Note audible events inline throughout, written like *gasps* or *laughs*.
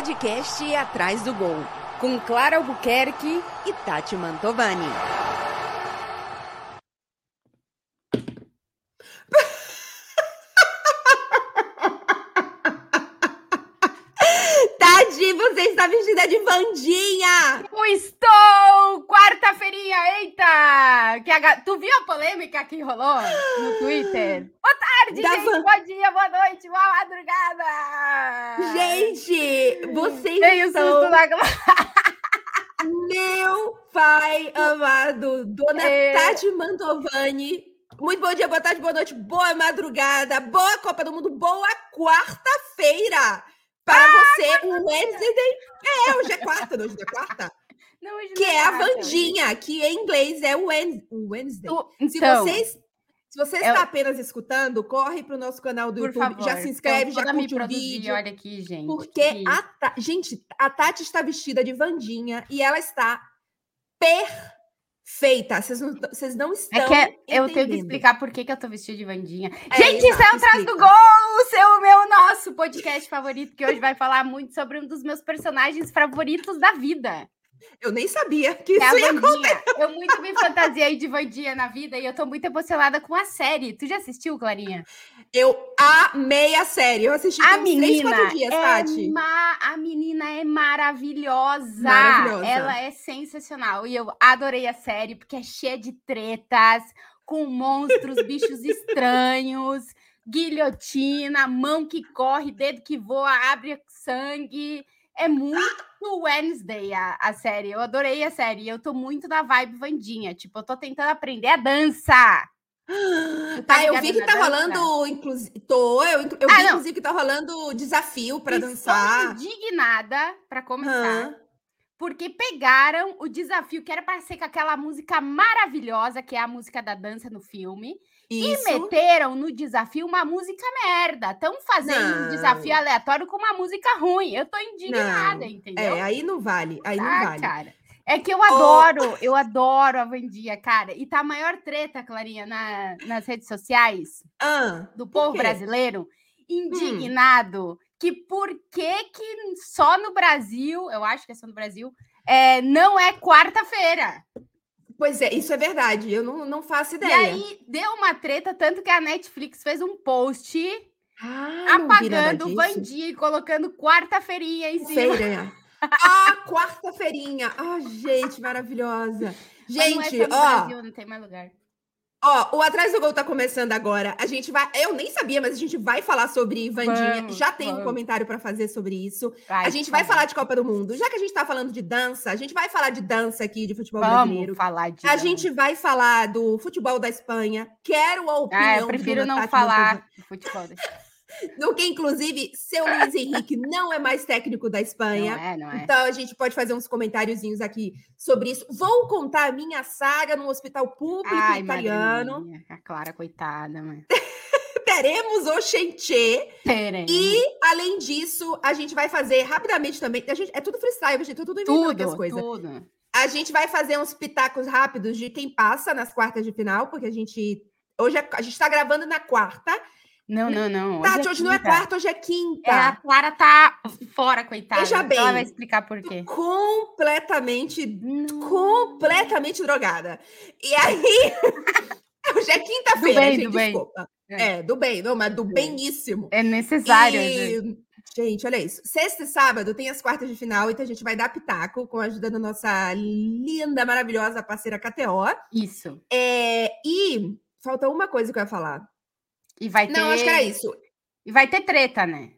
podcast Atrás do Gol, com Clara Albuquerque e Tati Mantovani. *laughs* Tati, você está vestida de Vandinha! Eu estou! Quarta-feirinha, eita! Que a... Tu viu a polêmica que rolou no Twitter? *gasps* Boa tarde, Da gente! Van- Bom dia, boa noite, boa madrugada! Gente, vocês Tem o são susto na *laughs* meu pai amado, Dona É. Tati Mantovani. Muito bom dia, boa tarde, boa noite, boa madrugada, boa Copa do Mundo, boa quarta-feira! Para Ah, você, o Wednesday. É, hoje é quarta, não, hoje é quarta. Não, hoje Que não é a. Vandinha, que em inglês é o Wednesday. Se Então, vocês, se você eu- está apenas escutando, corre para o nosso canal do por YouTube, favor, já se inscreve, eu já curte o vídeo. Olha aqui, gente. Porque que- a Ta- gente, a Tati está vestida de Vandinha e ela está perfeita. Vocês não, vocês não estão É que é- eu tenho que explicar por que, que eu tô vestida de Vandinha. É, Gente, isso é o Trás do. Gol, o seu, meu, nosso podcast favorito, que hoje vai falar muito sobre um dos meus personagens favoritos da vida. Eu nem sabia que É isso ia Vandinha. Eu muito me fantasiei de Vandinha na vida e eu tô muito emocionada com a série. Tu já assistiu, Clarinha? Eu amei a série. Eu assisti A três, menina, quatro dias, é Tati. ma- a menina é maravilhosa. Maravilhosa. Ela é sensacional. E eu adorei a série, porque é cheia de tretas, com monstros, *laughs* bichos estranhos, guilhotina, mão que corre, dedo que voa, abre sangue. É muito Wednesday a, a série. Eu adorei a série. Eu tô muito na vibe Vandinha. Tipo, eu tô tentando aprender a dança. Tá Ah, eu vi que tá dança? rolando, inclusive, tô, eu, eu Ah, vi, não. inclusive, que tá rolando desafio para Estou dançar. indignada, para começar? Porque pegaram o desafio que era para ser com aquela música maravilhosa, que é a música da dança no filme, Isso. e meteram no desafio uma música merda. Estão fazendo um Não. desafio aleatório com uma música ruim. Eu tô indignada, Não. entendeu? É, aí não vale, aí não Ah, vale. cara. É que eu adoro, eu adoro a Vandinha, cara. E tá a maior treta, Clarinha, na- nas redes sociais Ah, do povo quê? Hum. brasileiro indignado que por que que só no Brasil, eu acho que é só no Brasil, é, não é quarta-feira. Pois é, isso é verdade. Eu não, não faço E ideia. aí deu uma treta, tanto que a Netflix fez um post Ah, apagando disso. Vandinha e colocando quarta-feirinha em cima. Feira. *laughs* Ah, quarta-feirinha. Ah, gente, maravilhosa. Mas não é Gente, ó, Brasil, não tem mais lugar. Ó, o Atrás do Gol tá começando agora. A gente vai, eu nem sabia, mas a gente vai falar sobre Vandinha. Vamos, Já tem um vamos. comentário para fazer sobre isso. Vai, a gente vai falar de Copa do Mundo. Já que a gente tá falando de dança, a gente vai falar de dança aqui, de futebol Vamos brasileiro. falar de A gente vai falar do futebol da Espanha. Quero a opinião Ah, eu do prefiro não falar de futebol. Do que, inclusive, seu Luiz Henrique não é mais técnico da Espanha. Não é, não é. Então a gente pode fazer uns comentáriozinhos aqui sobre isso. Vou contar a minha saga no hospital público Ai, italiano. A Clara, coitada, mano. *laughs* Teremos o Xenchê. Teremos. E, além disso, a gente vai fazer rapidamente também. A gente, é tudo freestyle, gente. É tudo inventando as coisas. tudo. A gente vai fazer uns pitacos rápidos de quem passa nas quartas de final, porque a gente. Hoje é- a gente está gravando na quarta. Não, não, não. Tati, hoje não é quarta, hoje é quinta. É, a Clara tá fora, coitada. Veja Então Ela bem. vai explicar por quê. Completamente Não. completamente drogada. E aí, *laughs* hoje é quinta-feira, Do bem, gente, do bem. desculpa. É. É. do bem, não, mas do bem. beníssimo. É necessário. E, gente. gente, olha isso. Sexta e sábado tem as quartas de final, então a gente vai dar pitaco com a ajuda da nossa linda, maravilhosa parceira KTO. Isso. É, e falta uma coisa que eu ia falar. E vai ter. Não, acho que era isso. E vai ter treta, né?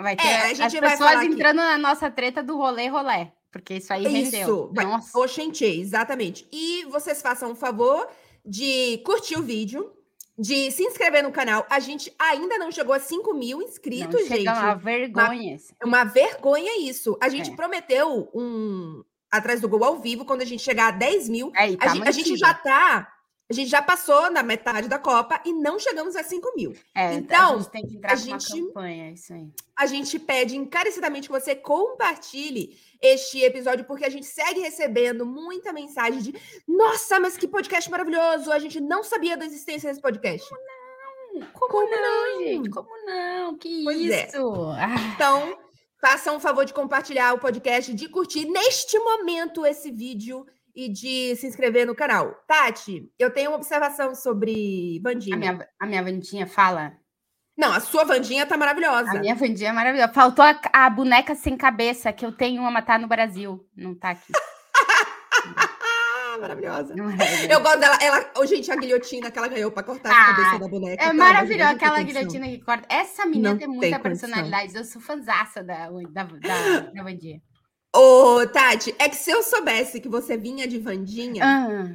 Vai ter É, a as pessoas falar aqui. entrando na nossa treta do rolê rolê. Porque isso aí rendeu. Isso, vai- Nossa. o Xenchê, exatamente. E vocês façam o favor de curtir o vídeo, de se inscrever no canal. A gente ainda não chegou a 5 mil Não, inscritos, chega gente. uma vergonha. É uma vergonha isso. A gente É. prometeu um atrás do gol ao vivo quando a gente chegar a 10 mil. A, tá gente, a gente já tá. A gente já passou na metade da Copa e não chegamos a 5 mil. É, Então, a gente tem que entrar a gente- campanha, isso aí. A gente pede encarecidamente que você compartilhe este episódio, porque a gente segue recebendo muita mensagem de nossa, mas que podcast maravilhoso! A gente não sabia da existência desse podcast. Como, Como não, não? gente? Como não? Que Pois é. isso? Ah, Então, Façam um favor de compartilhar o podcast, de curtir neste momento esse vídeo e de se inscrever no canal. Tati, eu tenho uma observação sobre Vandinha. A minha, a minha Vandinha fala. Não, a sua Vandinha tá maravilhosa. A minha Vandinha é maravilhosa. Faltou a, a boneca sem cabeça que eu tenho uma matar no Brasil. Não tá aqui. *laughs* maravilhosa. Eu gosto dela. Ela, oh, gente, a guilhotina que ela ganhou para cortar Ah, a cabeça da boneca. É maravilhosa aquela guilhotina que corta. Essa menina Não tem tem muita condição. personalidade. Eu sou fanzaça da, da, da, da Vandinha. Ô, Tati, é que se eu soubesse que você vinha de Vandinha, Ah,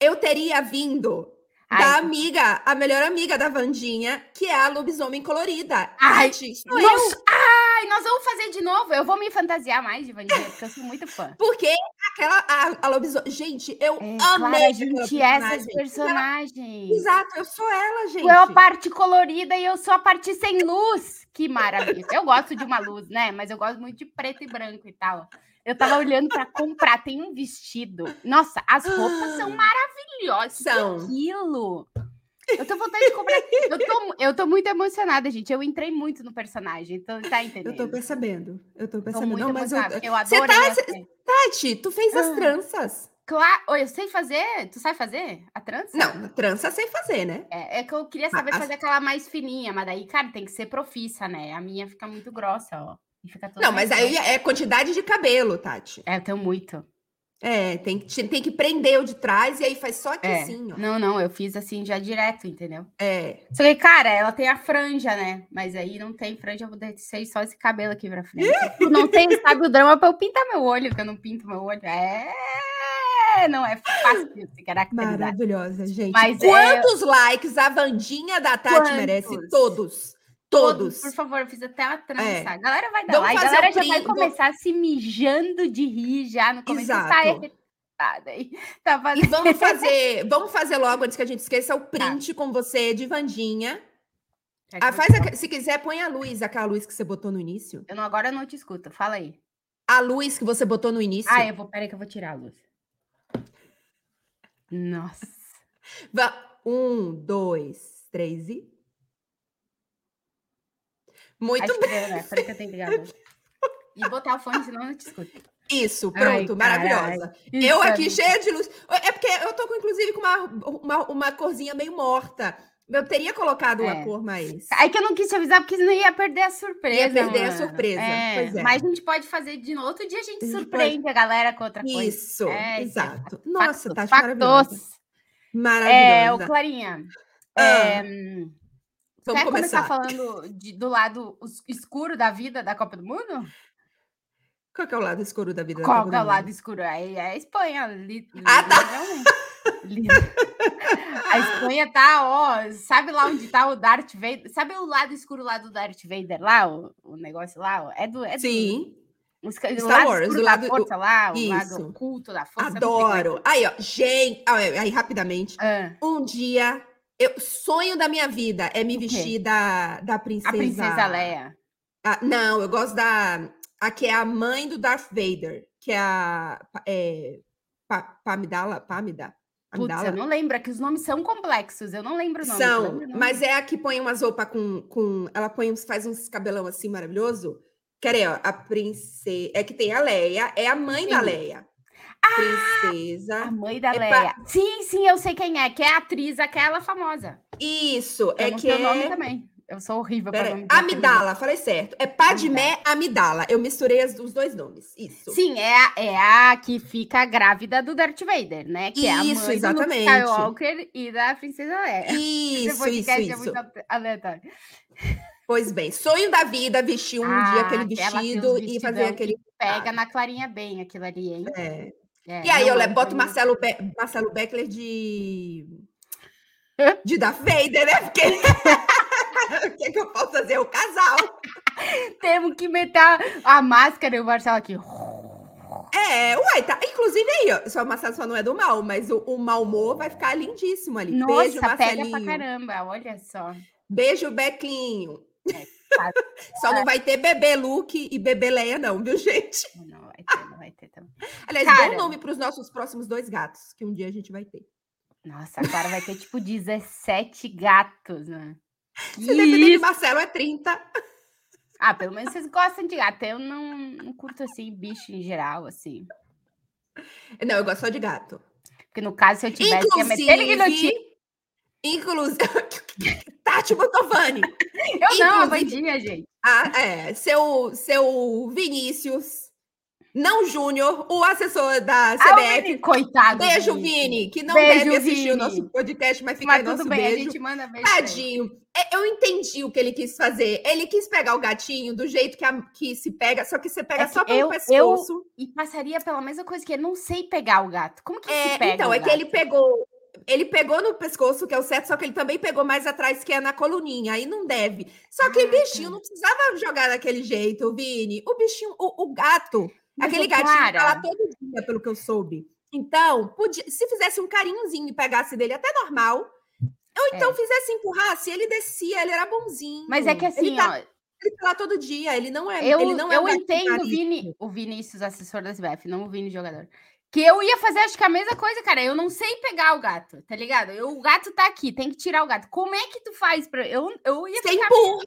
eu teria vindo Ai. da amiga, a melhor amiga da Vandinha, que é a lobisomem colorida. Ai, Tati, sou eu. Nossa, ai, nós vamos fazer de novo. Eu vou me fantasiar mais de Vandinha, porque eu sou muito fã. *laughs* Porque aquela, a, a lobisomem... Gente, eu É, amei a gente é essas personagens. Exato, eu sou ela, gente. Tu é a parte colorida e eu sou a parte sem luz. Que maravilha. Eu gosto de uma luz, né? Mas eu gosto muito de preto e branco e tal. Eu tava olhando para comprar. Tem um vestido. Nossa, as roupas são maravilhosas. Que São. aquilo. Eu tô vontade de comprar. Eu tô, eu tô muito emocionada, gente. Eu entrei muito no personagem. Então, tá entendendo? Eu tô percebendo, eu tô Tô percebendo. muito Não, mas eu... Eu adorei. tá-. Tati, tu fez as Ah. tranças. Claro. Eu sei fazer? Tu sabe fazer a trança? Não, trança sem fazer, né? É, é que eu queria saber fazer aquela mais fininha, mas daí, cara, tem que ser profissa, né? A minha fica muito grossa, ó. E fica toda Não, mas aí é quantidade de cabelo, Tati. É, eu tenho muito. É, tem, que- tem que prender o de trás e aí faz só aqui É. assim, ó. Não, não, eu fiz assim já direto, entendeu? É. Só que, cara, ela tem a franja, né? Mas aí não tem franja, eu vou descer só esse cabelo aqui pra frente. *laughs* Não tem, sabe, o drama pra eu pintar meu olho, que eu não pinto meu olho. É, não é fácil se caracterizar. Maravilhosa, gente. Mas é- Quantos likes a Vandinha da Tati Quantos? merece? Todos. Todos. Por favor, eu fiz até a trança. É. A galera vai dar Vamos like, a galera já vai começar se mijando de rir já no começo. Exato. Tá aí. Tá E fazendo... vamos *laughs* fazer, vamos fazer logo, antes que a gente esqueça, o print com você de Vandinha. Ah, faz a- se quiser, põe a luz, aquela luz que você botou no início. Eu não, agora eu não te escuto. Fala aí. A luz que você botou no início. Ah, eu vou. Peraí que eu vou tirar a luz. Nossa. Va- Um, dois, três e. Muito Acho que deu, né? Peraí que eu tenho. E botar o fone, senão eu não te escuto. Isso, Ai, pronto, caralho. maravilhosa. Eu é aqui muito- cheia de luz. É porque eu tô com, inclusive, com uma, uma, uma corzinha meio morta. Eu teria colocado É. uma cor mais. Aí que eu não quis te avisar, porque senão ia perder a surpresa. Ia perder a mano. surpresa, pois é. Mas a gente pode fazer de novo. Outro dia a gente A gente surpreende a galera com outra coisa. Isso, É, isso é exato. Nossa, Tati, factos. maravilhosa. É, Maravilhosa. Clarinha. Ah, é, Vamos quer começar começar. falando de- do lado escuro da vida da Copa do Mundo? Qual é o lado escuro da vida da Qual Copa que é do o lado Mundo? escuro? Aí é a Espanha. Li, Ah, tá. A Espanha tá, ó, sabe lá onde tá o Darth Vader? Sabe o lado escuro lá do Darth Vader lá, o, o negócio lá? ó? É do, é do Sim, os ca- o Star lado Wars, o da lado- força lá, o isso. lado oculto da força. é adoro. Aí, ó, gente, é, aí rapidamente. Ah, Um dia, eu, sonho da minha vida é me vestir da, da princesa. a princesa Leia. Ah, não, eu gosto da. A que é a mãe do Darth Vader, que é a. É, Pa- Pamidala? Pamida? Putz, eu não lembro, é que os nomes são complexos, eu não lembro o nome. São, mas é a que põe umas roupas com, com. Ela põe uns, faz uns cabelão assim maravilhoso. Quer ó, a princesa. É que tem a Leia, é a mãe da Sim. Leia. Princesa. A mãe da é pa- Leia. Sim, sim, eu sei quem é, que é a atriz, aquela famosa. Isso, Eu é que o nome é. também. Eu sou horrível para nome. Amidala, falei certo. É Padmé Amidala. Eu misturei as- os dois nomes. Isso. Sim, é a, é a que fica grávida do Darth Vader, né? Que é a Isso, mãe exatamente. do Luke Skywalker e da princesa Leia. Isso, *laughs* isso, podcast é isso. muito aleatório. Pois bem, sonho da vida vestir um dia Ah, aquele aquela tem vestido e fazer aquele. Pega na Clarinha bem aquilo ali, hein? É. É, E aí eu le- mas boto Marcelo, Be Marcelo Beckler de. de Darth Vader, né? Porque. *laughs* o *laughs* que, que eu posso fazer? O casal. *laughs* Temos que meter a, máscara e o Marcelo aqui. É, uai, tá. Inclusive aí, ó. Só o Marcelo só não é do mal, mas o, o Malmô vai ficar lindíssimo ali. Beijo, Nossa, pega Marcelinho. pra caramba, olha só. Beijo, Bequinho. tá. *laughs* Só não vai ter bebê Luke e bebê Leia, não, viu, gente? Não vai ter, não vai ter também. Aliás, Cara. bom nome para os nossos próximos dois gatos, que um dia a gente vai ter. Nossa, a Clara vai ter tipo 17 gatos, né? Se depender de. Marcelo, é 30. Ah, pelo menos vocês gostam de gato. Eu não, não curto assim, bicho em geral, assim. Não, eu gosto só de gato. Porque no caso, se eu tivesse que meter ele guilhotina. Inclusive. *laughs* Tati Botovani. *laughs* Eu não, a bandinha, gente. Ah, é. Seu, seu Vinícius não Júnior, o assessor da CBF. Ah, coitado. Beijo, Vini. Vini, que não beijo, deve assistir Vini. o nosso podcast, mas fica mas aí nosso bem, beijo. A gente manda beijo. Tadinho. É, eu entendi o que ele quis fazer. Ele quis pegar o gatinho do jeito que, a, que se pega, só que você pega é só pelo eu, pescoço. Eu, e passaria pela mesma coisa que eu não sei pegar o gato. Como que é, se pega? Então, é que ele pegou ele pegou no pescoço, que é o certo, só que ele também pegou mais atrás, que é na coluninha. Aí não deve. Só que ah, o bichinho tá. não precisava jogar daquele jeito, Vini. O bichinho, o, o gato, mas aquele gatinho Clara... tá lá todo dia, pelo que eu soube. Então, podia, se fizesse um carinhozinho e pegasse dele até normal, ou então é. fizesse empurrasse, ele descia, ele era bonzinho. Mas é que assim, ele tá, ó, ele tá lá todo dia, ele não é. Eu, ele não é eu entendo Vini, o Vinícius, assessor da SBF, não o Vini jogador. Que eu ia fazer, acho que a mesma coisa, cara. Eu não sei pegar o gato, tá ligado? Eu, o gato tá aqui, tem que tirar o gato. Como é que tu faz para eu eu ia Você empurra.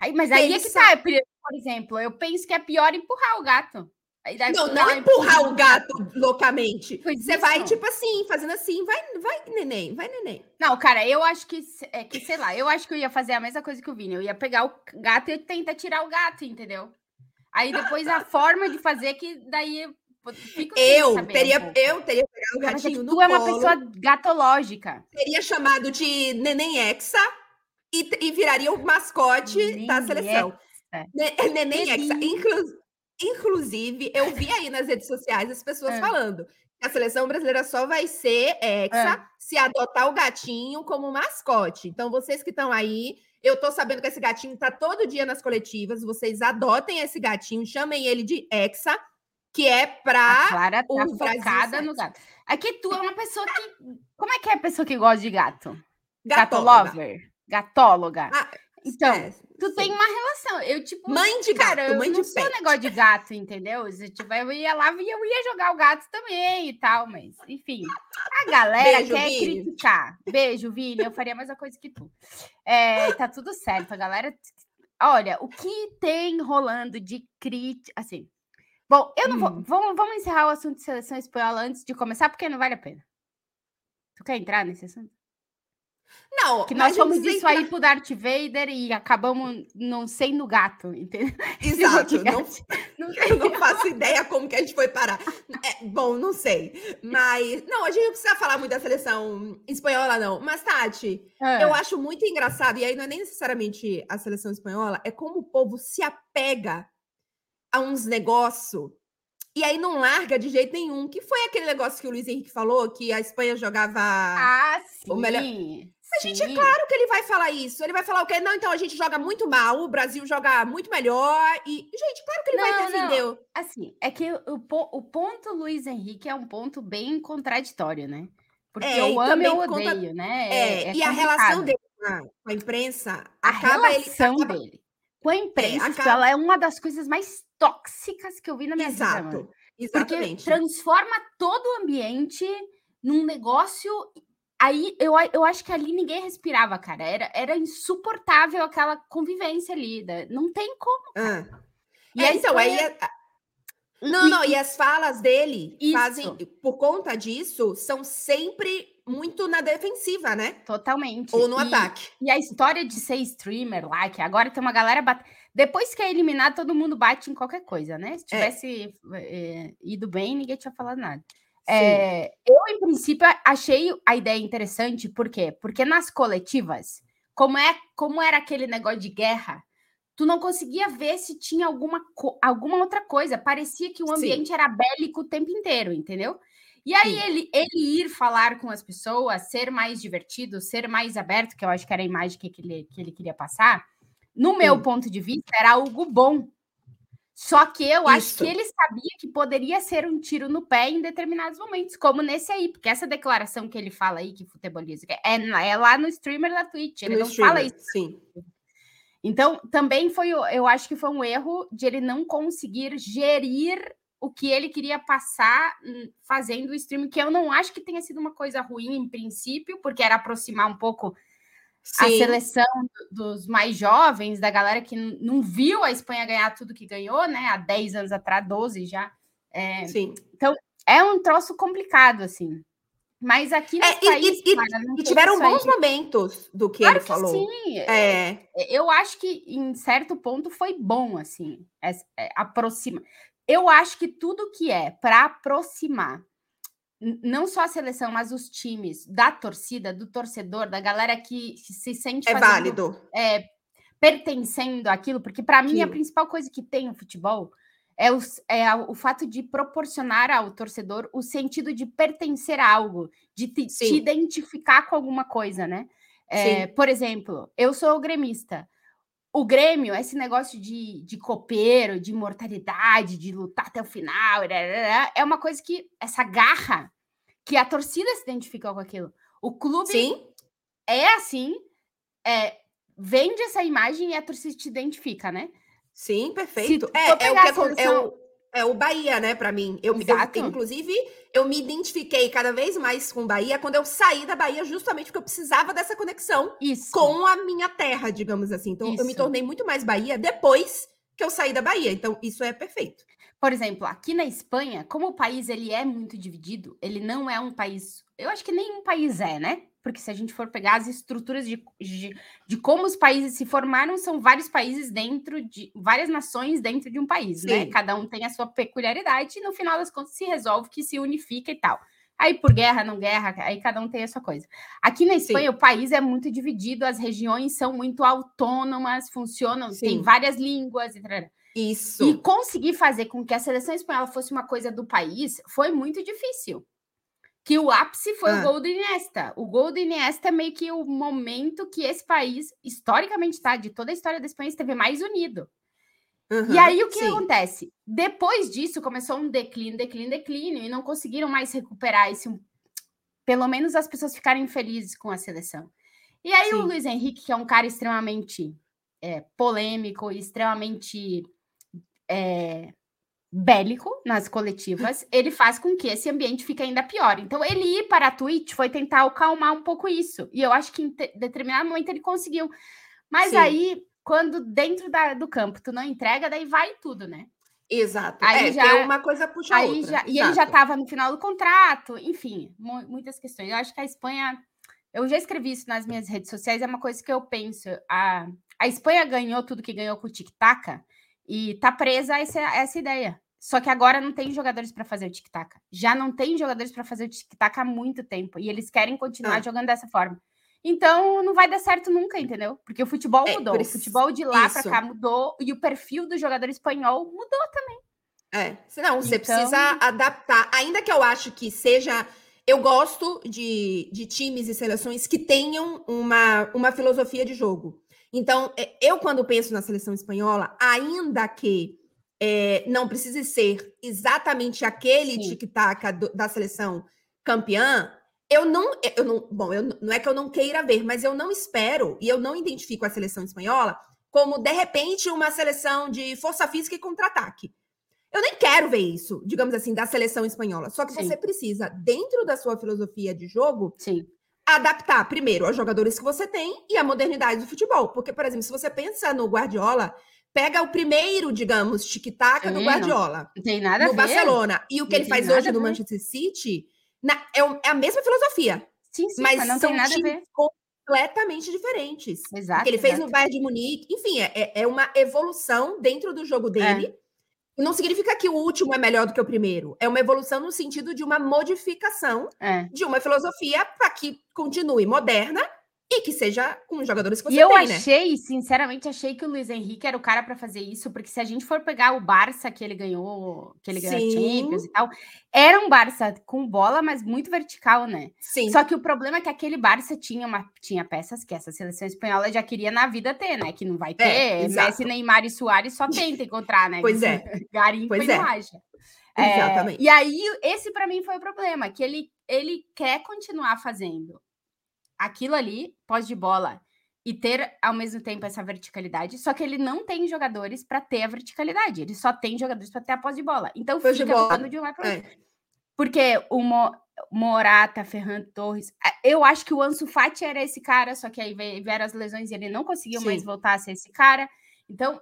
Aí, mas aí é que tá, por exemplo, eu penso que é pior empurrar o gato. Não, não empurrar o gato loucamente. Você vai, tipo assim, fazendo assim, vai, vai, neném, vai, neném. Não, cara, eu acho que, é, que, sei lá, eu acho que eu ia fazer a mesma coisa que o Vini. Eu ia pegar o gato e tentar tirar o gato, entendeu? Aí depois a forma de fazer que daí eu teria, um eu teria pegado o gatinho Cara, no tu é uma pessoa gatológica. Teria chamado de Neném Hexa e, e viraria o mascote Neném da seleção. Hexa. Neném Hexa. Inclu, inclusive, eu vi aí nas redes sociais as pessoas é. falando que a seleção brasileira só vai ser Hexa é. se adotar o gatinho como mascote. Então, vocês que estão aí, eu tô sabendo que esse gatinho tá todo dia nas coletivas. Vocês adotem esse gatinho, chamem ele de Hexa que é para a Clara tá o focada no gato. Aqui tu é uma pessoa que como é que é a pessoa que gosta de gato? Gato lover, gatóloga. Ah, então, é, tu sim. tem uma relação. Eu tipo, mãe de gato, cara, mãe eu não de sou pet. negócio de gato, entendeu? Se tiver, eu ia lá e eu ia jogar o gato também e tal, mas enfim. A galera Beijo, quer Vini. criticar. Beijo, Vini, eu faria a mesma coisa que tu. É, tá tudo certo, a galera Olha, o que tem rolando de crítica, assim, Bom, eu não vou. Hum. Vamos, vamos encerrar o assunto de seleção espanhola antes de começar, porque não vale a pena. Tu quer entrar nesse assunto? Não, que nós fomos isso aí pro Darth Vader e acabamos não sendo gato, entendeu? *laughs* Exato. Não, *laughs* não, eu não faço ideia como que a gente foi parar. É, bom, não sei. Mas, não, a gente não precisa falar muito da seleção espanhola, não. Mas, Tati, é. eu acho muito engraçado, e aí não é nem necessariamente a seleção espanhola, é como o povo se apega a uns negócios e aí não larga de jeito nenhum. Que foi aquele negócio que o Luiz Henrique falou, que a Espanha jogava ah, sim, o melhor. A gente, é claro que ele vai falar isso. Ele vai falar o quê? Não, então a gente joga muito mal, o Brasil joga muito melhor. E, gente, claro que ele não, vai defender. Não. Assim, é que o, o ponto Luiz Henrique é um ponto bem contraditório, né? Porque é, eu amo e eu odeio, conta... né? É, é e a relação dele com a imprensa a acaba relação ele acaba... dele com a é, imprensa, é, acaba... ela é uma das coisas mais tóxicas que eu vi na minha Exato. vida. Exatamente. Porque transforma todo o ambiente num negócio. Aí eu, eu acho que ali ninguém respirava, cara. Era, era insuportável aquela convivência ali. Né? Não tem como. Ah. E é, então, aí. É... Não, não, e as falas dele Isso. fazem, por conta disso, são sempre muito na defensiva, né? Totalmente. Ou no e, ataque. E a história de ser streamer lá, que agora tem uma galera batendo. Depois que é eliminado, todo mundo bate em qualquer coisa, né? Se é. tivesse é. ido bem, ninguém tinha falado nada. É, eu, em princípio, achei a ideia interessante, por quê? Porque nas coletivas, como, é, como era aquele negócio de guerra, tu não conseguia ver se tinha alguma, alguma outra coisa. Parecia que o ambiente Sim. era bélico o tempo inteiro, entendeu? E aí ele, ele ir falar com as pessoas, ser mais divertido, ser mais aberto, que eu acho que era a imagem que ele, que ele queria passar, no meu Sim. ponto de vista, era algo bom. Só que eu Isso. acho que ele sabia que poderia ser um tiro no pé em determinados momentos, como nesse aí, porque essa declaração que ele fala aí, que futeboliza, é, é lá no streamer da Twitch, ele no não streamer, fala isso. Sim. Então, também foi, eu acho que foi um erro de ele não conseguir gerir o que ele queria passar hum, fazendo o streaming, que eu não acho que tenha sido uma coisa ruim em princípio, porque era aproximar um pouco Sim. a seleção dos mais jovens, da galera que não viu a Espanha ganhar tudo que ganhou, né? Há 10 anos atrás, 12 já. É, Sim. Então, é um troço complicado, assim. Mas aqui no é, país, e, cara, e tiveram bons momentos do que claro ele que falou. Sim. É. Eu acho que em certo ponto foi bom, assim, é, é, aproxima. Eu acho que tudo que é para aproximar não só a seleção, mas os times da torcida, do torcedor, da galera que se sente é fazendo, válido, é, pertencendo àquilo, porque para mim a principal coisa que tem o futebol é o, é o fato de proporcionar ao torcedor o sentido de pertencer a algo, de te, te identificar com alguma coisa, né? É, por exemplo, eu sou gremista. O Grêmio, esse negócio de, de copeiro, de imortalidade, de lutar até o final, é uma coisa que, essa garra, que a torcida se identifica com aquilo. O clube Sim. é assim, é, vende essa imagem e a torcida te identifica, né? Sim, perfeito. É, é, o que seleção... é, o, é o Bahia, né, para mim. Eu, eu, inclusive, eu me identifiquei cada vez mais com Bahia quando eu saí da Bahia, justamente porque eu precisava dessa conexão Isso. com a minha terra, digamos assim. Então, isso. eu me tornei muito mais Bahia depois que eu saí da Bahia. Então, isso é perfeito. Por exemplo, aqui na Espanha, como o país ele é muito dividido, ele não é um país. Eu acho que nenhum país é, né? porque se a gente for pegar as estruturas de, de, de, como os países se formaram, são vários países dentro de várias nações dentro de um país, né? Sim. né? Cada um tem a sua peculiaridade e no final das contas se resolve que se unifica e tal. Aí por guerra, não guerra, aí cada um tem a sua coisa. Aqui na Espanha, Sim. o país é muito dividido, as regiões são muito autônomas, funcionam, Sim. tem várias línguas, etc. Isso. E conseguir fazer com que a seleção espanhola fosse uma coisa do país foi muito difícil que o ápice foi ah. o gol do Iniesta. O gol do Iniesta é meio que o momento que esse país, historicamente, tá? De toda a história da Espanha, esteve mais unido. Uhum, e aí o que sim. acontece? Depois disso começou um declínio, declínio, declínio, e não conseguiram mais recuperar esse. Pelo menos as pessoas ficarem felizes com a seleção. E aí sim. o Luiz Henrique, que é um cara extremamente é, polêmico, extremamente é, bélico nas coletivas, ele faz com que esse ambiente fique ainda pior. Então, ele ir para a Twitch foi tentar acalmar um pouco isso. E eu acho que em determinado momento ele conseguiu. Mas Sim. aí, quando dentro da, do campo tu não entrega, daí vai tudo, né? Exato. Aí é, já, uma coisa puxa aí outra. Já, e ele já estava no final do contrato, enfim, muitas questões. Eu acho que a Espanha, eu já escrevi isso nas minhas redes sociais, é uma coisa que eu penso. A, a Espanha ganhou tudo que ganhou com o tic-tac, e tá presa a essa, a essa ideia. Só que agora não tem jogadores para fazer o tic-tac. Já não tem jogadores para fazer o tic-tac há muito tempo. E eles querem continuar ah. jogando dessa forma. Então não vai dar certo nunca, entendeu? Porque o futebol é, mudou. O futebol de lá para cá mudou. E o perfil do jogador espanhol mudou também. É. Não, você então... precisa adaptar. Ainda que eu acho que seja. Eu gosto de, de times e seleções que tenham uma, uma filosofia de jogo. Então, é, eu, quando penso na seleção espanhola, ainda que é, não precise ser exatamente aquele tic-tac da seleção campeã, eu não, eu não, bom, eu, não é que eu não queira ver, mas eu não espero e eu não identifico a seleção espanhola como de repente uma seleção de força física e contra-ataque. Eu nem quero ver isso, digamos assim, da seleção espanhola. Só que Sim. você precisa, dentro da sua filosofia de jogo, Sim adaptar primeiro aos jogadores que você tem e a modernidade do futebol. Porque, por exemplo, se você pensa no Guardiola, pega o primeiro, digamos, tic-tac é, do Guardiola. Não tem nada no a ver. Barcelona. E o que não ele faz hoje no Manchester City na, é, é, a mesma filosofia. Sim, sim, mas, mas não tem nada a ver. completamente diferentes. Exato. O que ele exato. fez no Bayern de Munique. Enfim, é, é uma evolução dentro do jogo dele. É não significa que o último é melhor do que o primeiro. É uma evolução no sentido de uma modificação é. de uma filosofia para que continue moderna e que seja com os jogadores que você e eu tem, né? achei, né? sinceramente, achei que o Luiz Henrique era o cara para fazer isso, porque se a gente for pegar o Barça que ele ganhou, que ele ganhou Champions e tal, era um Barça com bola, mas muito vertical, né? Sim. Só que o problema é que aquele Barça tinha uma tinha peças que essa seleção espanhola já queria na vida ter, né? Que não vai é, ter. É, Messi, Neymar e Soares só tenta encontrar, né? Pois é. *laughs* Garimpo pois e é. É, Exatamente. e aí, esse para mim foi o problema, que ele, ele quer continuar fazendo aquilo ali, pós de bola, e ter ao mesmo tempo essa verticalidade, só que ele não tem jogadores para ter a verticalidade, ele só tem jogadores para ter a pós de bola. Então fica jogando de um lado para é. Porque o, Morata, Ferran Torres. Eu acho que o Ansu Fati era esse cara, só que aí vieram as lesões e ele não conseguiu Sim. mais voltar a ser esse cara. Então,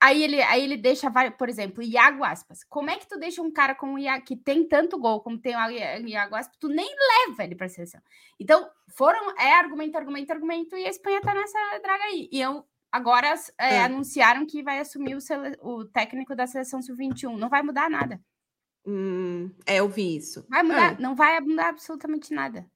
aí ele, aí ele deixa, por exemplo, Iago Aspas. Como é que tu deixa um cara como Iago, que tem tanto gol como tem o Iago Aspas, tu nem leva ele para a seleção. Então, foram, é argumento, argumento, argumento, e a Espanha tá nessa draga aí. E eu, agora é, é. anunciaram que vai assumir o, o técnico da seleção sub-21. Não vai mudar nada. Hum, é, eu vi isso. Vai mudar, é. não vai mudar absolutamente nada.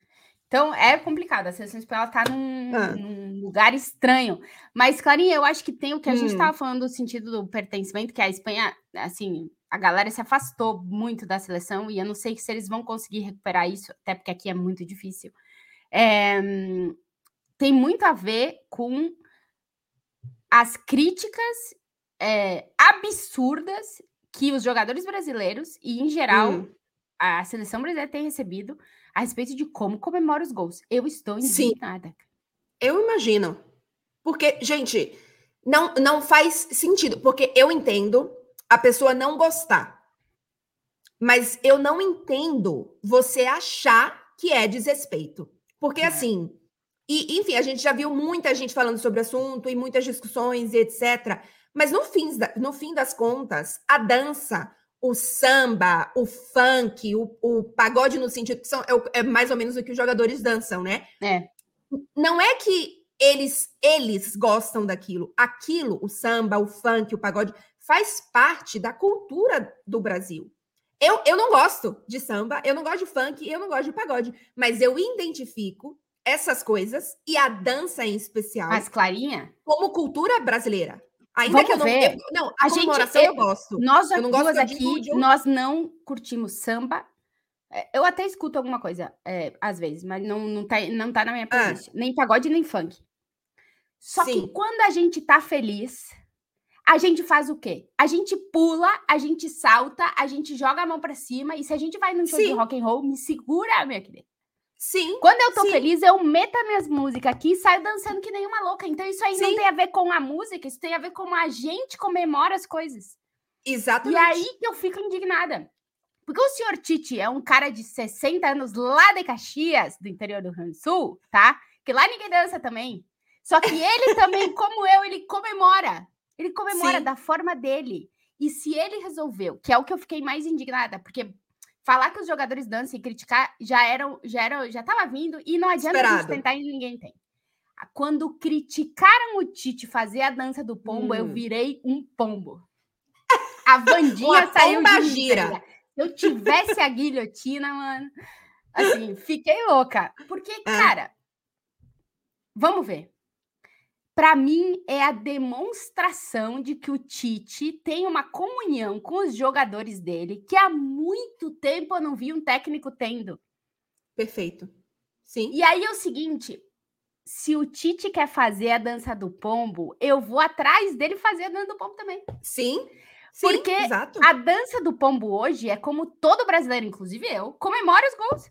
Então é complicado. A seleção espanhola está num, ah. num, lugar estranho. Mas, Clarinha, eu acho que tem o que a hum. gente estava falando do sentido do pertencimento, que a Espanha, assim, a galera se afastou muito da seleção e eu não sei se eles vão conseguir recuperar isso, até porque aqui é muito difícil. É, tem muito a ver com as críticas é, absurdas que os jogadores brasileiros e, em geral, hum. a seleção brasileira tem recebido a respeito de como comemora os gols. Eu estou indignada. Sim. Eu imagino. Porque, gente, não, não faz sentido. Porque eu entendo a pessoa não gostar. Mas eu não entendo você achar que é desrespeito. Porque, é. assim, e, enfim, a gente já viu muita gente falando sobre o assunto e muitas discussões e etc. Mas no fim, no fim das contas, a dança, o samba, o funk, o, o pagode no sentido que são é, é, mais ou menos o que os jogadores dançam, né? É. Não é que eles eles gostam daquilo. Aquilo, o samba, o funk, o pagode, faz parte da cultura do Brasil. Eu, eu não gosto de samba, eu não gosto de funk, eu não gosto de pagode, mas eu identifico essas coisas e a dança em especial. Mas Clarinha? Como cultura brasileira. Ainda Vamos que eu não, ver. Eu, não, a, a gente, eu, eu, gosto. Nós eu duas gosto aqui, nós não curtimos samba. É, eu até escuto alguma coisa, é, às vezes, mas não, não, tá, não tá na minha ah. playlist. Ah. Nem pagode, nem funk. Só Sim. que quando a gente tá feliz, a gente faz o quê? A gente pula, a gente salta, a gente joga a mão para cima. E se a gente vai num show Sim. de rock and roll, me segura, minha querida. Sim. Quando eu tô sim. feliz, eu meto as minhas músicas aqui e saio dançando que nem uma louca. Então, isso aí sim. não tem a ver com a música, isso tem a ver com a gente comemora as coisas. Exatamente. E aí que eu fico indignada. Porque o senhor Tite é um cara de 60 anos lá de Caxias, do interior do Rio Grande do Sul, tá? Que lá ninguém dança também. Só que ele *laughs* também, como eu, ele comemora. Ele comemora Sim. da forma dele. E se ele resolveu, que é o que eu fiquei mais indignada, porque falar que os jogadores dançam e criticar já eram, já era, já estava vindo e não adianta Esperado. a gente tentar e ninguém tem. Quando criticaram o Tite fazer a dança do pombo, hum. eu virei um pombo. A *laughs* Vandinha saiu de gira. Se eu tivesse a guilhotina, mano, assim, fiquei louca. Porque, ah. cara, vamos ver para mim, é a demonstração de que o Tite tem uma comunhão com os jogadores dele que há muito tempo eu não vi um técnico tendo. Perfeito. Sim. E aí é o seguinte: se o Tite quer fazer a dança do pombo, eu vou atrás dele fazer a dança do pombo também. Sim. Sim, Porque exato. a dança do pombo hoje é como todo brasileiro, inclusive eu, comemora os gols.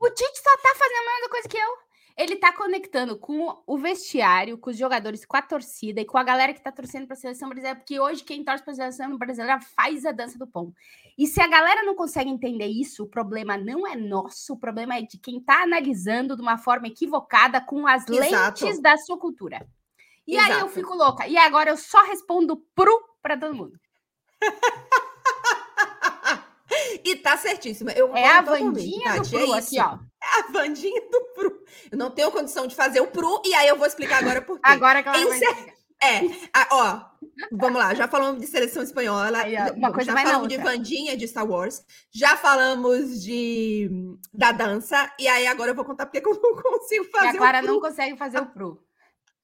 o Tite só tá fazendo a mesma coisa que eu. Ele tá conectando com o vestiário, com os jogadores, com a torcida e com a galera que tá torcendo para a seleção brasileira, porque hoje quem torce para a seleção brasileira faz a dança do pão. E se a galera não consegue entender isso, o problema não é nosso, o problema é de quem tá analisando de uma forma equivocada com as Exato. lentes da sua cultura. E Exato. aí eu fico louca. E agora eu só respondo pro para todo mundo. *laughs* E tá certíssima. Eu é a Vandinha do Pru é aqui, ó. É a Vandinha do Pru. Eu não tenho condição de fazer o Pru, e aí eu vou explicar agora por quê. Agora que ela vai É, a, ó, vamos lá, já falamos de seleção espanhola, aí, uma coisa já falamos de Vandinha de Star Wars, já falamos de da dança, e aí agora eu vou contar porque eu não consigo fazer e agora não consegue fazer o Pru.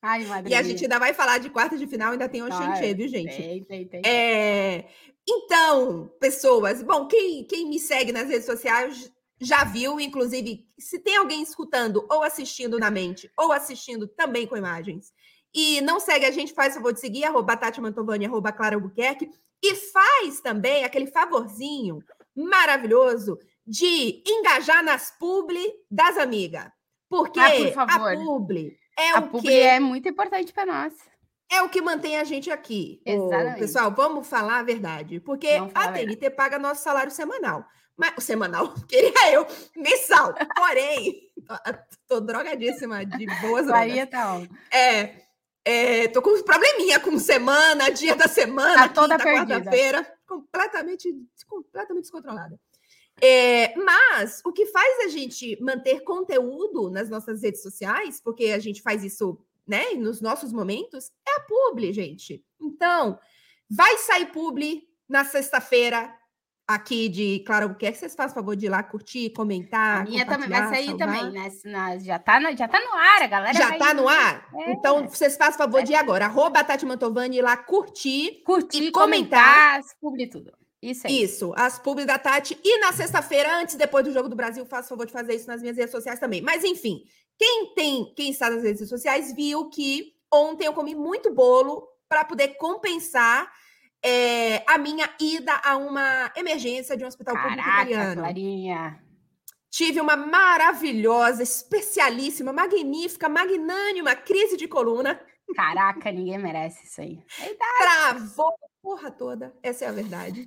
Ai, madre E a gente ainda vai falar de quarta de final, ainda tem um Oxenche, viu, gente? Tem, tem, tem. É, então, pessoas, bom, quem, quem me segue nas redes sociais já viu, inclusive, se tem alguém escutando ou assistindo na mente, ou assistindo também com imagens, e não segue a gente, faz o favor de seguir, arroba Tati Mantovani, arroba Clara Albuquerque, e faz também aquele favorzinho maravilhoso de engajar nas publi das amigas. Porque ah, por a publi é a o publi que... é muito importante para nós. É o que mantém a gente aqui. Exatamente. pessoal, vamos falar a verdade. Porque a TNT paga nosso salário semanal. Mas, semanal, *laughs* queria eu, mensal. Porém, tô, tô drogadíssima de boas Maria tá É, é, tô com probleminha com semana, dia da semana, tá toda quarta-feira, completamente, completamente descontrolada. É, mas o que faz a gente manter conteúdo nas nossas redes sociais, porque a gente faz isso né, nos nossos momentos, é a publi, gente. Então, vai sair publi na sexta-feira aqui de Claro que vocês fazem favor de ir lá curtir, comentar. A minha também vai sair também, né? Na, já, tá no, já tá no ar, a galera. Já tá no ar? É. Então, vocês fazem favor é. de ir agora. Arroba Tati Mantovani ir lá curtir. Curtir, e comentar. publi tudo. Isso aí. Isso, as publi da Tati. E na sexta-feira, antes depois do Jogo do Brasil, faço favor de fazer isso nas minhas redes sociais também. Mas, enfim, quem tem, quem está nas redes sociais, viu que ontem eu comi muito bolo para poder compensar é, a minha ida a uma emergência de um hospital Caraca, público italiano. Clarinha. Tive uma maravilhosa, especialíssima, magnífica, magnânima crise de coluna. Caraca, ninguém merece isso aí. Travou a porra toda, essa é a verdade.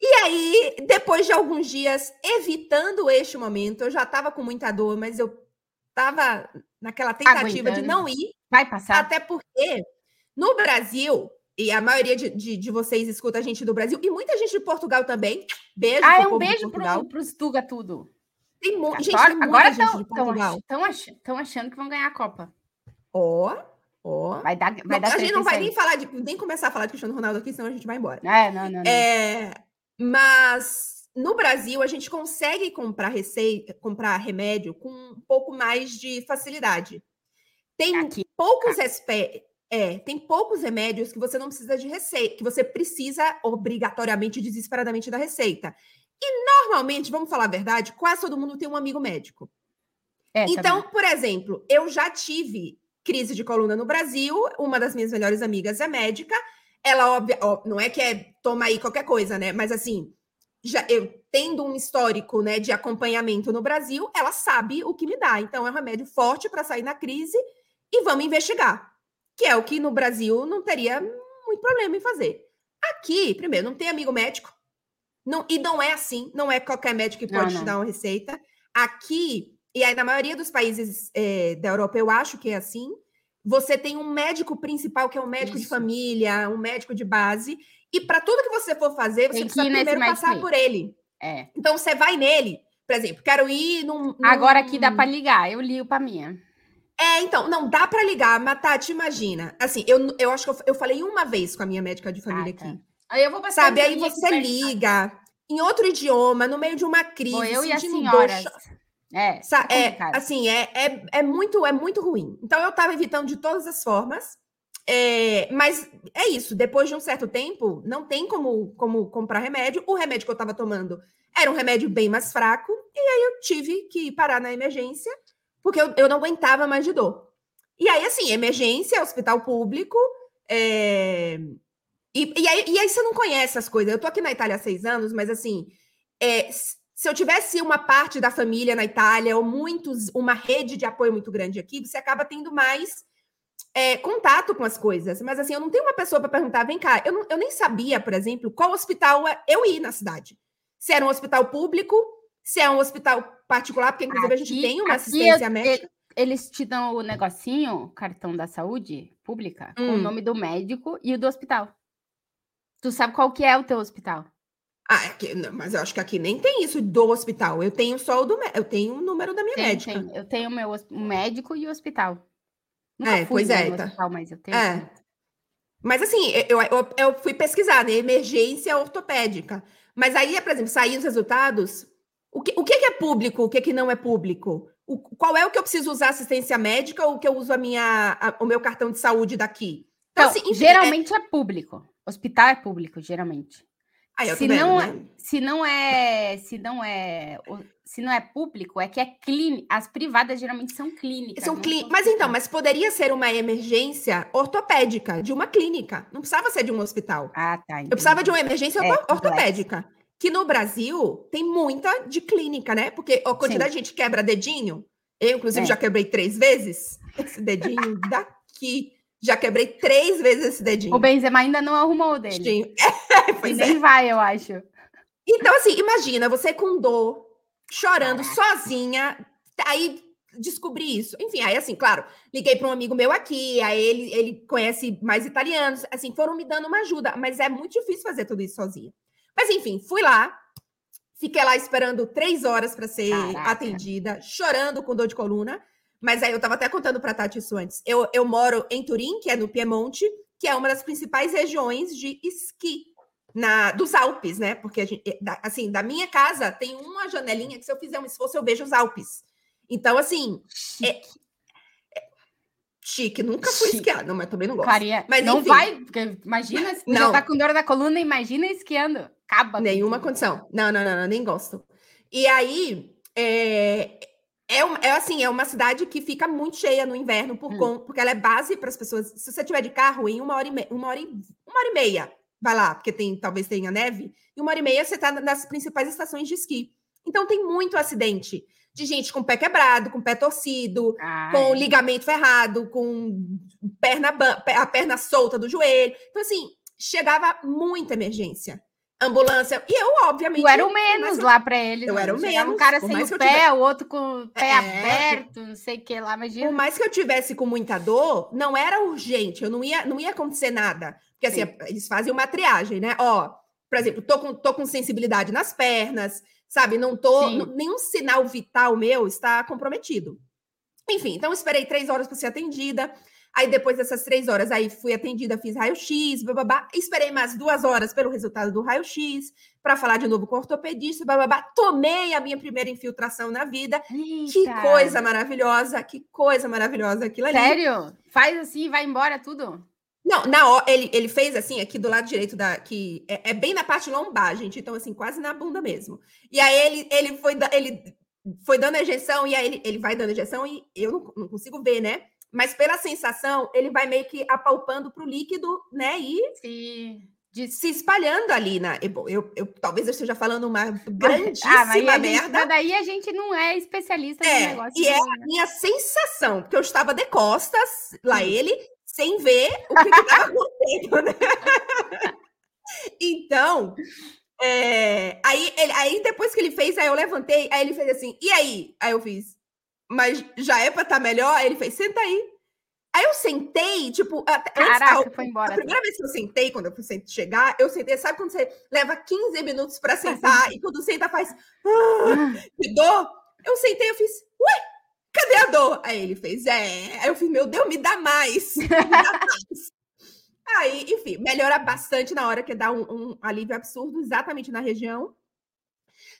E aí, depois de alguns dias evitando este momento, eu já estava com muita dor, mas eu estava naquela tentativa Aguentando. de não ir. Vai passar. Até porque no Brasil, e a maioria de, de, de, vocês escuta a gente do Brasil, e muita gente de Portugal também. Beijo. Ah, é um beijo para os Tuga tudo. Tem mu gente, agora, tem agora gente de Portugal. Estão achando que vão ganhar a Copa. Ó, oh, ó. Oh. Vai dar, vai não, dar A gente não vai nem falar de, nem começar a falar de Cristiano Ronaldo aqui, senão a gente vai embora. É, não, não. não. É, mas no Brasil a gente consegue comprar receita, comprar remédio com um pouco mais de facilidade. Tem aqui, poucos. É, tem poucos remédios que você não precisa de receita, que você precisa obrigatoriamente, desesperadamente da receita. E normalmente, vamos falar a verdade, quase todo mundo tem um amigo médico. É, então, por exemplo, eu já tive crise de coluna no Brasil, uma das minhas melhores amigas é médica. Ela, óbvio, ó, não é que é toma aí qualquer coisa, né? Mas assim, já eu tendo um histórico né, de acompanhamento no Brasil, ela sabe o que me dá. Então, é um remédio forte para sair na crise e vamos investigar que é o que no Brasil não teria muito problema em fazer. Aqui, primeiro, não tem amigo médico, não, e não é assim, não é qualquer médico que pode não, não. te dar uma receita. Aqui, e aí na maioria dos países é, da Europa, eu acho que é assim, você tem um médico principal, que é um médico Isso. de família, um médico de base, e para tudo que você for fazer, você precisa primeiro passar por ele. É. Então você vai nele, por exemplo, quero ir num. num... Agora aqui dá para ligar, eu ligo para minha. É, então, não, dá para ligar, mas Tati, imagina. Assim, eu, eu acho que eu, eu falei uma vez com a minha médica de família ah, tá. aqui. Aí eu vou passar Sabe, aí você liga em outro idioma, no meio de uma crise. Bom, eu e a senhora. É, é, é, assim, é, é, é, muito, é muito ruim. Então, eu estava evitando de todas as formas. É, mas é isso, depois de um certo tempo, não tem como, como comprar remédio. O remédio que eu estava tomando era um remédio bem mais fraco, e aí eu tive que parar na emergência porque eu, eu não aguentava mais de dor. E aí, assim, emergência, hospital público, é... e, e, aí, e aí você não conhece as coisas. Eu tô aqui na Itália há seis anos, mas assim, é, se eu tivesse uma parte da família na Itália, ou muitos, uma rede de apoio muito grande aqui, você acaba tendo mais é, contato com as coisas. Mas assim, eu não tenho uma pessoa para perguntar, vem cá, eu, não, eu nem sabia, por exemplo, qual hospital eu ia na cidade. Se era um hospital público, se é um hospital particular, porque inclusive aqui, a gente tem uma assistência eu, médica. Eles te dão o negocinho, cartão da saúde pública, hum. com o hum. nome do médico e o do hospital. Tu sabe qual que é o teu hospital? Ah, é aqui, não, mas eu acho que aqui nem tem isso do hospital. Eu tenho só o do eu tenho o número da minha tem, médica. Tem. Eu tenho o meu o médico e o hospital. Nunca é, pois é, tá. hospital, mas eu tenho. É. Mas assim, eu, eu, eu fui pesquisar, né? Emergência ortopédica. Mas aí, por exemplo, saíram os resultados, o que, o que é público, o que, que não é público? O, qual é o que eu preciso usar assistência médica ou o que eu uso a minha, a, o meu cartão de saúde daqui? Então, então assim, enfim, geralmente é... é... público. Hospital é público, geralmente. Se, vendo, não, é, né? se não é, se não é, se não é público, é que é clínica. As privadas geralmente são clínicas. São clí... Mas então, mas poderia ser uma emergência ortopédica de uma clínica. Não precisava ser de um hospital. Ah, tá. Entendi. Eu precisava de uma emergência é, ortopédica que no Brasil tem muita de clínica, né? Porque a quantidade Sim. de gente quebra dedinho. Eu, inclusive, é. já quebrei três vezes esse dedinho *laughs* daqui. Já quebrei três vezes esse dedinho. O Benzema ainda não arrumou o dele. *laughs* É, e nem é. vai, eu acho. Então, assim, imagina você com dor, chorando sozinha, aí descobri isso. Enfim, aí assim, claro, liguei para um amigo meu aqui, aí ele, ele conhece mais italianos, assim, foram me dando uma ajuda, mas é muito difícil fazer tudo isso sozinha. Mas enfim, fui lá, fiquei lá esperando três horas para ser Caraca. atendida, chorando com dor de coluna. Mas aí eu estava até contando para Tati isso antes. Eu, eu moro em Turim, que é no Piemonte, que é uma das principais regiões de esqui na, dos Alpes, né? Porque, gente, assim, da minha casa tem uma janelinha que se eu fizer um esforço eu vejo os Alpes. Então, assim, é, chique. Nunca fui chique. esquiar, não, mas também não gosto. Mas, não enfim. vai, porque imagina, se não. já tá com dor na coluna, imagina esquiando. Acaba. Nenhuma condição. Não, não, não, não, nem gosto. E aí, é, é, é assim, é uma cidade que fica muito cheia no inverno, por hum. porque ela é base para as pessoas. Se você tiver de carro, em uma hora, e me, uma, hora e, uma hora e meia, vai lá, porque tem, talvez tenha neve, em uma hora e meia você está nas principais estações de esqui. Então tem muito acidente de gente com pé quebrado, com pé torcido, Ai. com ligamento ferrado, com perna, a perna solta do joelho. Então, assim, chegava muita emergência. Ambulância. E eu, obviamente. Eu era o menos lá para ele. Eu né? era o menos. Um cara sem o pé, tivesse... o outro com o pé é... aberto, não sei o que lá, imagina. Por mais que eu tivesse com muita dor, não era urgente, eu não ia, não ia acontecer nada. Porque assim, Sim. eles fazem uma triagem, né? Ó, por exemplo, tô com, tô com sensibilidade nas pernas, sabe? Não tô. Nenhum sinal vital meu está comprometido. Enfim, então esperei três horas para ser atendida. Aí depois dessas três horas, aí fui atendida, fiz raio-x, bababá. Esperei mais duas horas pelo resultado do raio-x para falar de novo com o ortopedista, bababá. Tomei a minha primeira infiltração na vida. Eita. Que coisa maravilhosa, que coisa maravilhosa aquilo ali. Sério? Faz assim e vai embora tudo? Não, na ele, ele fez assim, aqui do lado direito da. que é, é, bem na parte lombar, gente. Então, assim, quase na bunda mesmo. E aí ele, ele foi ele foi dando a injeção, e aí ele, ele vai dando a injeção, e eu não, não consigo ver, né? Mas pela sensação, ele vai meio que apalpando para o líquido, né? E Sim. De... se espalhando ali na. Eu, eu, eu, talvez eu esteja falando uma grandíssima *laughs* ah, mas merda. Mas daí a gente não é especialista é, no negócio. E é a minha sensação, porque eu estava de costas, lá Sim. ele, sem ver o que estava *laughs* acontecendo, né? então, é, aí, ele, aí depois que ele fez, aí eu levantei, aí ele fez assim, e aí? Aí eu fiz, mas já é para estar tá melhor? Aí ele fez, senta aí. Aí eu sentei, tipo, Caraca, antes, foi embora. A primeira vez que eu sentei, quando eu fui chegar, eu sentei, sabe quando você leva 15 minutos para sentar *laughs* e quando senta faz, ah, que dor? Eu sentei, eu fiz, ué, cadê a dor? Aí ele fez, é. Aí eu fiz, meu Deus, me dá mais. Me dá *laughs* mais. Aí, enfim, melhora bastante na hora que dá um, um, alívio absurdo, exatamente na região.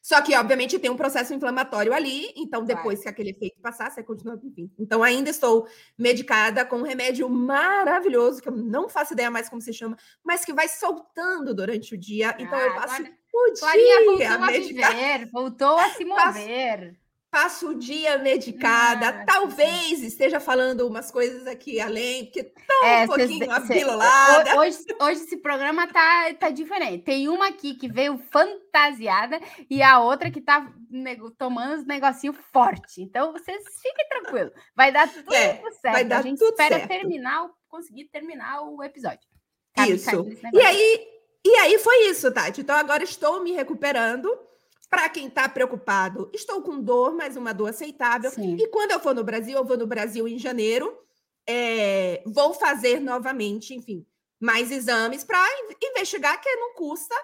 Só que, obviamente, tem um processo inflamatório ali, então depois Vai. que aquele efeito passar, você continua, enfim. Então, ainda estou medicada com um remédio maravilhoso, que eu não faço ideia mais como se chama, mas que vai soltando durante o dia. Então, ah, eu passo agora... o dia Clarinha voltou a, a viver, voltou a se *laughs* mover. Passo passo o dia medicada, ah, talvez sim. esteja falando umas coisas aqui além, porque tão é, um pouquinho cês, apilolada. Hoje, hoje esse programa tá, tá diferente. Tem uma aqui que veio fantasiada e a outra que tá tomando os negocinhos forte. Então, vocês fiquem tranquilos. Vai dar tudo é, certo. Vai dar a gente espera certo. terminar, conseguir terminar o episódio. Cabe isso. E aí, e aí foi isso, Tati. Então, agora estou me recuperando para quem está preocupado, estou com dor, mas uma dor aceitável. Sim. E quando eu for no Brasil, eu vou no Brasil em janeiro, é, vou fazer novamente, enfim, mais exames para investigar, que não custa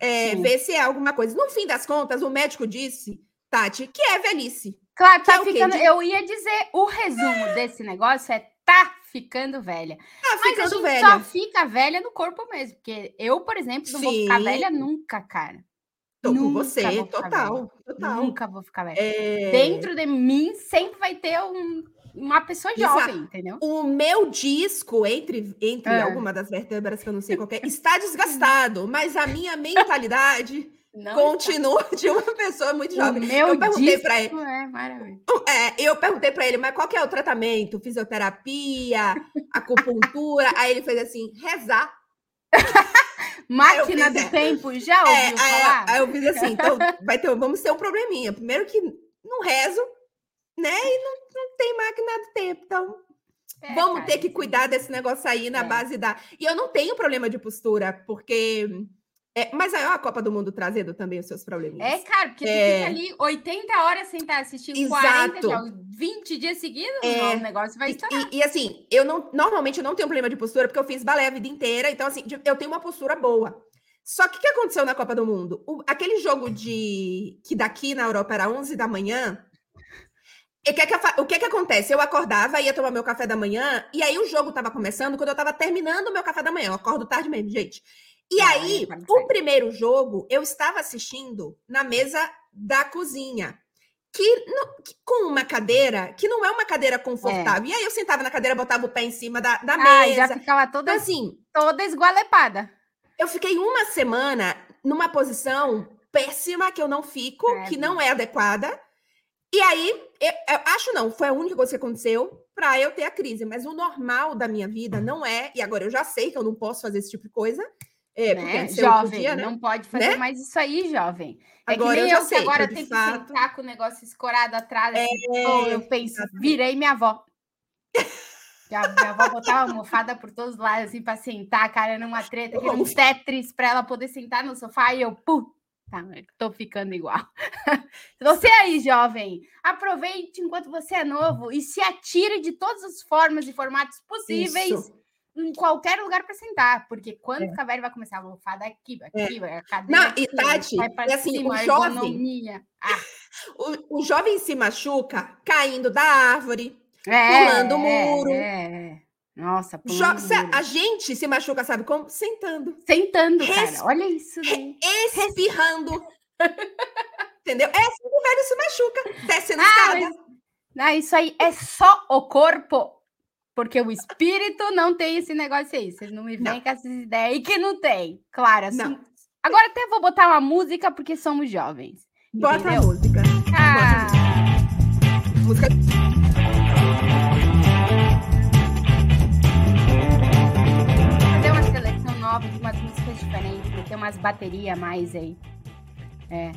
é, ver se é alguma coisa. No fim das contas, o médico disse, Tati, que é velhice. Claro, tá é ficando. Eu ia dizer, o resumo é. desse negócio é tá ficando velha. Tá Mas a gente velha. só fica velha no corpo mesmo. Porque eu, por exemplo, não Sim. vou ficar velha nunca, cara. Tô Nunca com você, total, total. Nunca vou ficar velha. É... Dentro de mim sempre vai ter um, uma pessoa Exato. jovem, entendeu? O meu disco, entre, entre é. alguma das vértebras que eu não sei qual é, *laughs* está desgastado, mas a minha mentalidade não continua está. de uma pessoa muito jovem. O meu eu perguntei para ele. É, maravilha. *laughs* É, eu perguntei para ele, mas qual é o tratamento? Fisioterapia, acupuntura? Aí ele fez assim: rezar. *laughs* Máquina do tempo, já ouviu é, falar? Aí, eu fiz assim, então vai ter, vamos ter um probleminha. Primeiro que não rezo, né? E não, não tem máquina do tempo, então é, vamos cara, ter que cuidar desse negócio aí na é. base da. E eu não tenho problema de postura, porque É, mas aí a Copa do Mundo trazendo também os seus problemas. É, cara, porque é... fica ali 80 horas sem estar assistindo Exato. 40 jogos, 20 dias seguidos, é... o negócio vai estar. E, e, assim, eu não normalmente eu não tenho problema de postura, porque eu fiz balé a vida inteira, então assim, eu tenho uma postura boa. Só que o que aconteceu na Copa do Mundo? O, aquele jogo de que daqui na Europa era 11 da manhã, e que que, o que que acontece? Eu acordava, ia tomar meu café da manhã, e aí o jogo estava começando quando eu estava terminando o meu café da manhã. Eu acordo tarde mesmo, gente. E aí, é o primeiro jogo, eu estava assistindo na mesa da cozinha. Que, que, com uma cadeira que não é uma cadeira confortável. É. E aí eu sentava na cadeira, botava o pé em cima da, da ah, mesa. já ficava toda então, assim, toda esgualepada. Eu fiquei uma semana numa posição péssima que eu não fico, é, que não é adequada. E aí, eu, eu, acho não, foi a única coisa que aconteceu para eu ter a crise. Mas o normal da minha vida não é, e agora eu já sei que eu não posso fazer esse tipo de coisa, é, né? Jovem, podia, né? não pode fazer né? mais isso aí, jovem. É agora que nem eu, eu que agora tenho que sentar com o negócio escorado atrás. É, assim, eu penso, virei minha avó. a minha avó botava almofada por todos os lados, assim, para sentar, cara, numa treta, que um tetris para ela poder sentar no sofá, e eu, puta, tô ficando igual. *laughs* Você aí, jovem, aproveite enquanto você é novo e se atire de todas as formas e formatos possíveis. Isso em qualquer lugar para sentar, porque quando é. ficar velho vai começar a almofada aqui, aqui, é. a cadeira. Não, aqui, e Tati, é assim, cima, o jovem. Ah. *laughs* O, o jovem se machuca caindo da árvore, é, pulando o muro. É, Nossa, pulando jo A gente se machuca, sabe como? Sentando. Sentando, Res... cara. Olha isso. Daí. Espirrando. *laughs* Entendeu? É assim que o velho se machuca, descendo ah, escada. Mas... Não, isso aí é só o corpo porque o espírito não tem esse negócio aí. Vocês não me vêm com essas ideias aí que não tem. Claro, assim. Não. Agora até vou botar uma música porque somos jovens. Bota entendeu? a música. Ah. Música. Fazer uma seleção nova de umas músicas diferentes, ter umas baterias mais aí. É.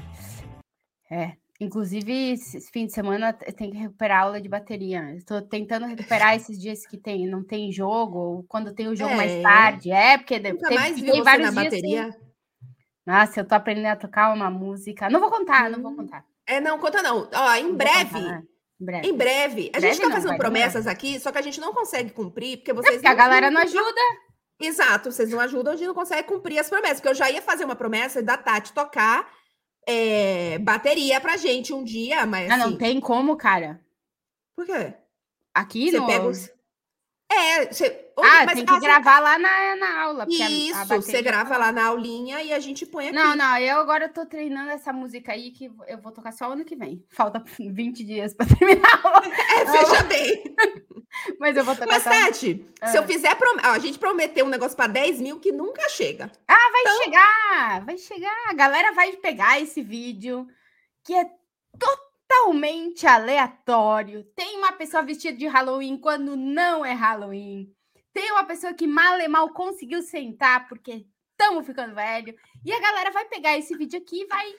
É. Inclusive, esse fim de semana tem que recuperar a aula de bateria. Estou tentando recuperar *laughs* esses dias que tem, não tem jogo, ou quando tem o jogo é. mais tarde. É, porque Nunca tem, mais tem vários na bateria. Sem... Nossa, eu tô aprendendo a tocar uma música. Não vou contar, hum. não vou hum. contar. É, não, conta não. Ó, em breve, contar, né? em breve. Em breve. A breve gente tá fazendo promessas aqui, só que a gente não consegue cumprir, porque vocês. É porque a galera não ajuda. Exato, vocês não ajudam, a gente não consegue cumprir as promessas. Porque eu já ia fazer uma promessa da Tati tocar é, bateria pra gente um dia, mas. Ah, não assim tem como, cara. Por quê? Aqui você no. Pega os... É, você... Ah, mas tem que gravar lá na, na aula. Isso, a, a você grava lá na aulinha e a gente põe aqui. Não, não, eu agora tô treinando essa música aí que eu vou tocar só ano que vem. Falta *laughs* 20 dias para terminar a aula. *laughs* É, veja bem. *laughs* mas eu vou tocar Mas, Tati, ah. se eu fizer... Prom... a gente prometeu um negócio para 10 mil que nunca chega. Ah, vai então... chegar! Vai chegar. A galera vai pegar esse vídeo que é totalmente aleatório. Tem uma pessoa vestida de Halloween quando não é Halloween. Tem uma pessoa que mal e mal conseguiu sentar porque estamos ficando velho. E a galera vai pegar esse vídeo aqui e vai,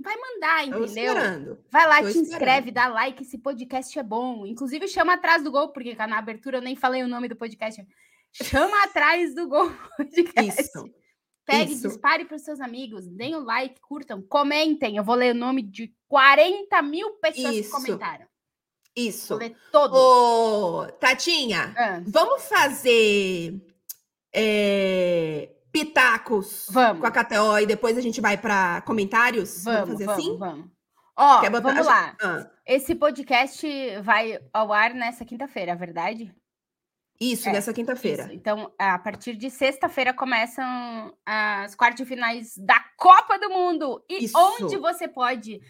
vai mandar, entendeu? Vai lá, Tô te esperando. inscreve, dá like. Esse podcast é bom. Inclusive, chama atrás do gol, porque na abertura eu nem falei o nome do podcast. Chama atrás do gol *laughs* podcast. Isso. Pegue, Isso. dispare para os seus amigos, deem o um like, curtam, comentem. Eu vou ler o nome de 40 mil pessoas Isso. que comentaram. Isso. Todo. Ô, Tatinha, ah. vamos fazer é, pitacos vamos. com a KTO e depois a gente vai para comentários? Vamos, vamos fazer vamos, assim? Vamos. Ó, vamos lá. Ah. Esse podcast vai ao ar nessa quinta-feira, é verdade? Isso, é, nessa quinta-feira. Então, a partir de sexta-feira começam as quartas finais da Copa do Mundo. E isso. onde você pode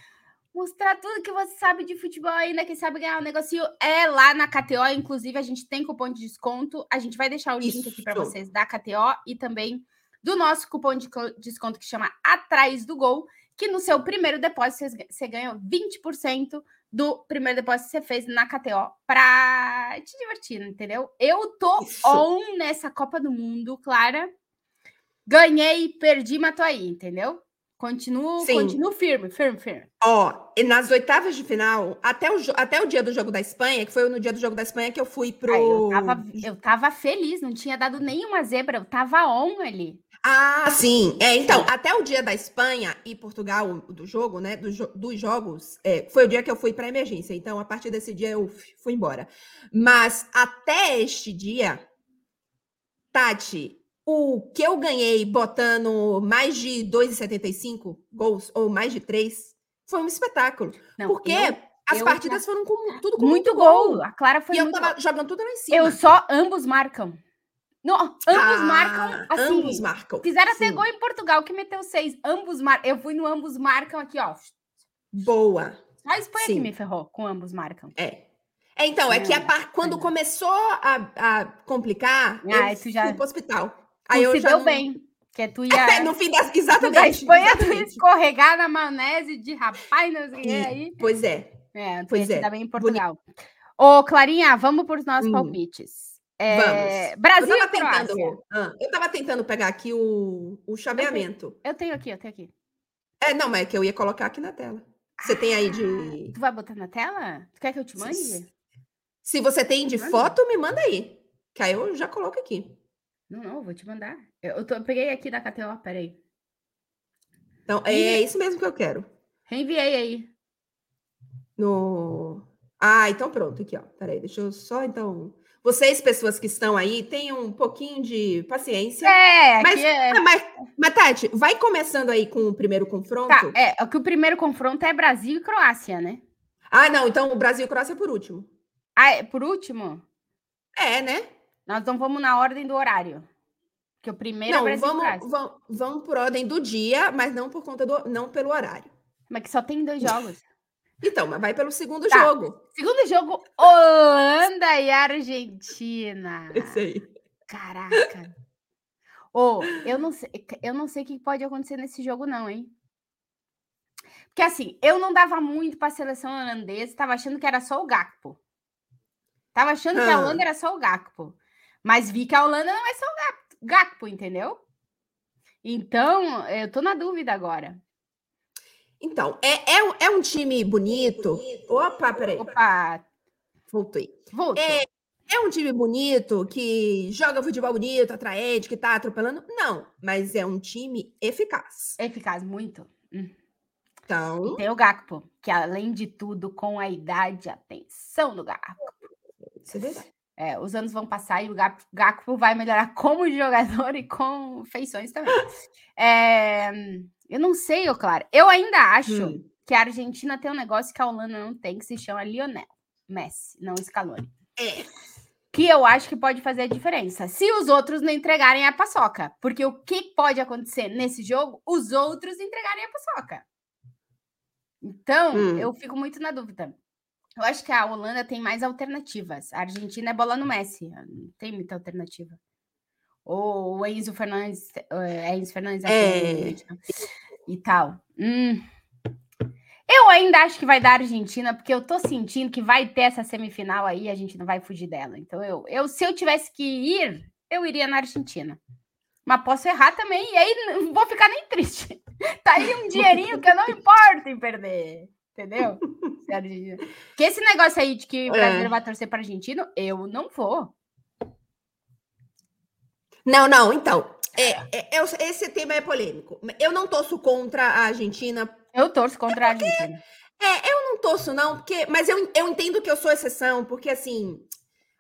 mostrar tudo que você sabe de futebol ainda, quem sabe ganhar um negocinho, é lá na KTO. Inclusive, a gente tem cupom de desconto. A gente vai deixar o link Isso. aqui para vocês da KTO e também do nosso cupom de desconto que chama Atrás do Gol, que no seu primeiro depósito você ganha 20% do primeiro depósito que você fez na KTO para te divertir, entendeu? Eu tô Isso. on nessa Copa do Mundo, Clara. Ganhei, perdi, tô aí, entendeu? Continuo, continuo firme, firme, firme. Ó, e nas oitavas de final, até o, até o dia do jogo da Espanha, que foi no dia do jogo da Espanha que eu fui pro. Ai, eu, tava, eu tava feliz, não tinha dado nenhuma zebra, eu tava on ali. Ah, sim. É, então, até o dia da Espanha e Portugal, do jogo, né? Do, dos jogos, é, foi o dia que eu fui para emergência. Então, a partir desse dia, eu fui embora. Mas até este dia, Tati, o que eu ganhei botando mais de 2,75 gols, ou mais de 3, foi um espetáculo. Não, porque eu, as eu partidas foram com tudo com muito, muito gol. gol. A Clara foi e muito... eu tava jogando tudo lá em cima. Eu só, ambos marcam. Ambos ah, marcam assim. Ambos marcam. Fizeram até gol em Portugal, que meteu seis. Ambos marcam. Eu fui no ambos marcam aqui, ó. Boa. Só a Espanha Sim. que me ferrou com ambos marcam. É. é então, é, é que a par... quando começou a, a complicar, ah, eu já... fui pro hospital. Aí eu se já deu não... bem. Que tu *laughs* ia. no fim das. Exatamente. Da Espanha, exatamente. tu ia escorregar na maionese de rapaz, não sei e, aí. Pois é. É, pois é. bem em Portugal. Bonito. Ô, Clarinha, vamos para os nossos hum. palpites. É, Brasil eu tava, tentando, ah, eu tava tentando pegar aqui o, o chaveamento. Eu tenho, eu tenho aqui, eu tenho aqui. É, não, mas é que eu ia colocar aqui na tela. Você ah, tem aí de. Tu vai botar na tela? Tu quer que eu te mande? Se, se você tem de foto, me manda aí. Que aí eu já coloco aqui. Não, não, vou te mandar. Eu, eu, tô, eu peguei aqui da KTO, peraí. Então, é, é isso mesmo que eu quero. Reenviei aí. No. Ah, então pronto, aqui, ó. Peraí, deixa eu só então vocês, pessoas que estão aí, tenham um pouquinho de paciência. É, mas, é... mas, mas, Tati, vai começando aí com o primeiro confronto. Tá, é, é que o primeiro confronto é Brasil e Croácia, né? Ah, não, então o Brasil e Croácia é por último. Ah, é por último? É, né? Nós não vamos na ordem do horário. Que o primeiro é não, é Brasil vamos, e Croácia. Vamos, vamos por ordem do dia, mas não por conta do. não pelo horário. Mas que só tem dois jogos. Então, mas vai pelo segundo tá. jogo. Segundo jogo, Holanda e Argentina. Esse aí. Caraca. Ô, oh, eu não sei, eu não sei o que pode acontecer nesse jogo, não, hein? Porque assim, eu não dava muito para a seleção holandesa, tava achando que era só o Gakpo. Tava achando ah. que a ah. Holanda era só o Gakpo. Mas vi que a Holanda não é só o Gakpo, entendeu? Então, eu tô na dúvida agora. Então, é, é, é um time bonito. Opa, peraí. Opa! Voltei. Voltou. É, é um time bonito, que joga futebol bonito, atraente, que tá atropelando? Não, mas é um time eficaz. Eficaz, muito. Hum. Então... E tem o Gakpo, que além de tudo, com a idade, atenção do Gakpo. Isso é verdade. É, os anos vão passar e o Gakpo vai melhorar como *laughs* jogador e com feições também. É, eu não sei, ô Clara. Eu ainda acho hum. que a Argentina tem um negócio que a Holanda não tem, que se chama Lionel Messi, não Scaloni. É. Que eu acho que pode fazer a diferença. Se os outros não entregarem a paçoca. Porque o que pode acontecer nesse jogo? Os outros entregarem a paçoca. Então, hum. eu fico muito na dúvida. Eu acho que a Holanda tem mais alternativas. A Argentina é bola no Messi. Não tem muita alternativa. Ou o Enzo Fernandes, é, Enzo Fernandes é. E tal. Hum. Eu ainda acho que vai dar Argentina, porque eu tô sentindo que vai ter essa semifinal aí, a gente não vai fugir dela. Então, eu, eu se eu tivesse que ir, eu iria na Argentina. Mas posso errar também, e aí não vou ficar nem triste. *laughs* Tá aí um dinheirinho que eu não importo em perder. Entendeu? que esse negócio aí de que o brasileiro é. vai torcer para argentino, eu não vou. Não, não, então. É, é, é, esse tema é polêmico. Eu não torço contra a Argentina. Eu torço contra porque, a Argentina. É, eu não torço, não, porque. Mas eu, eu entendo que eu sou exceção, porque assim.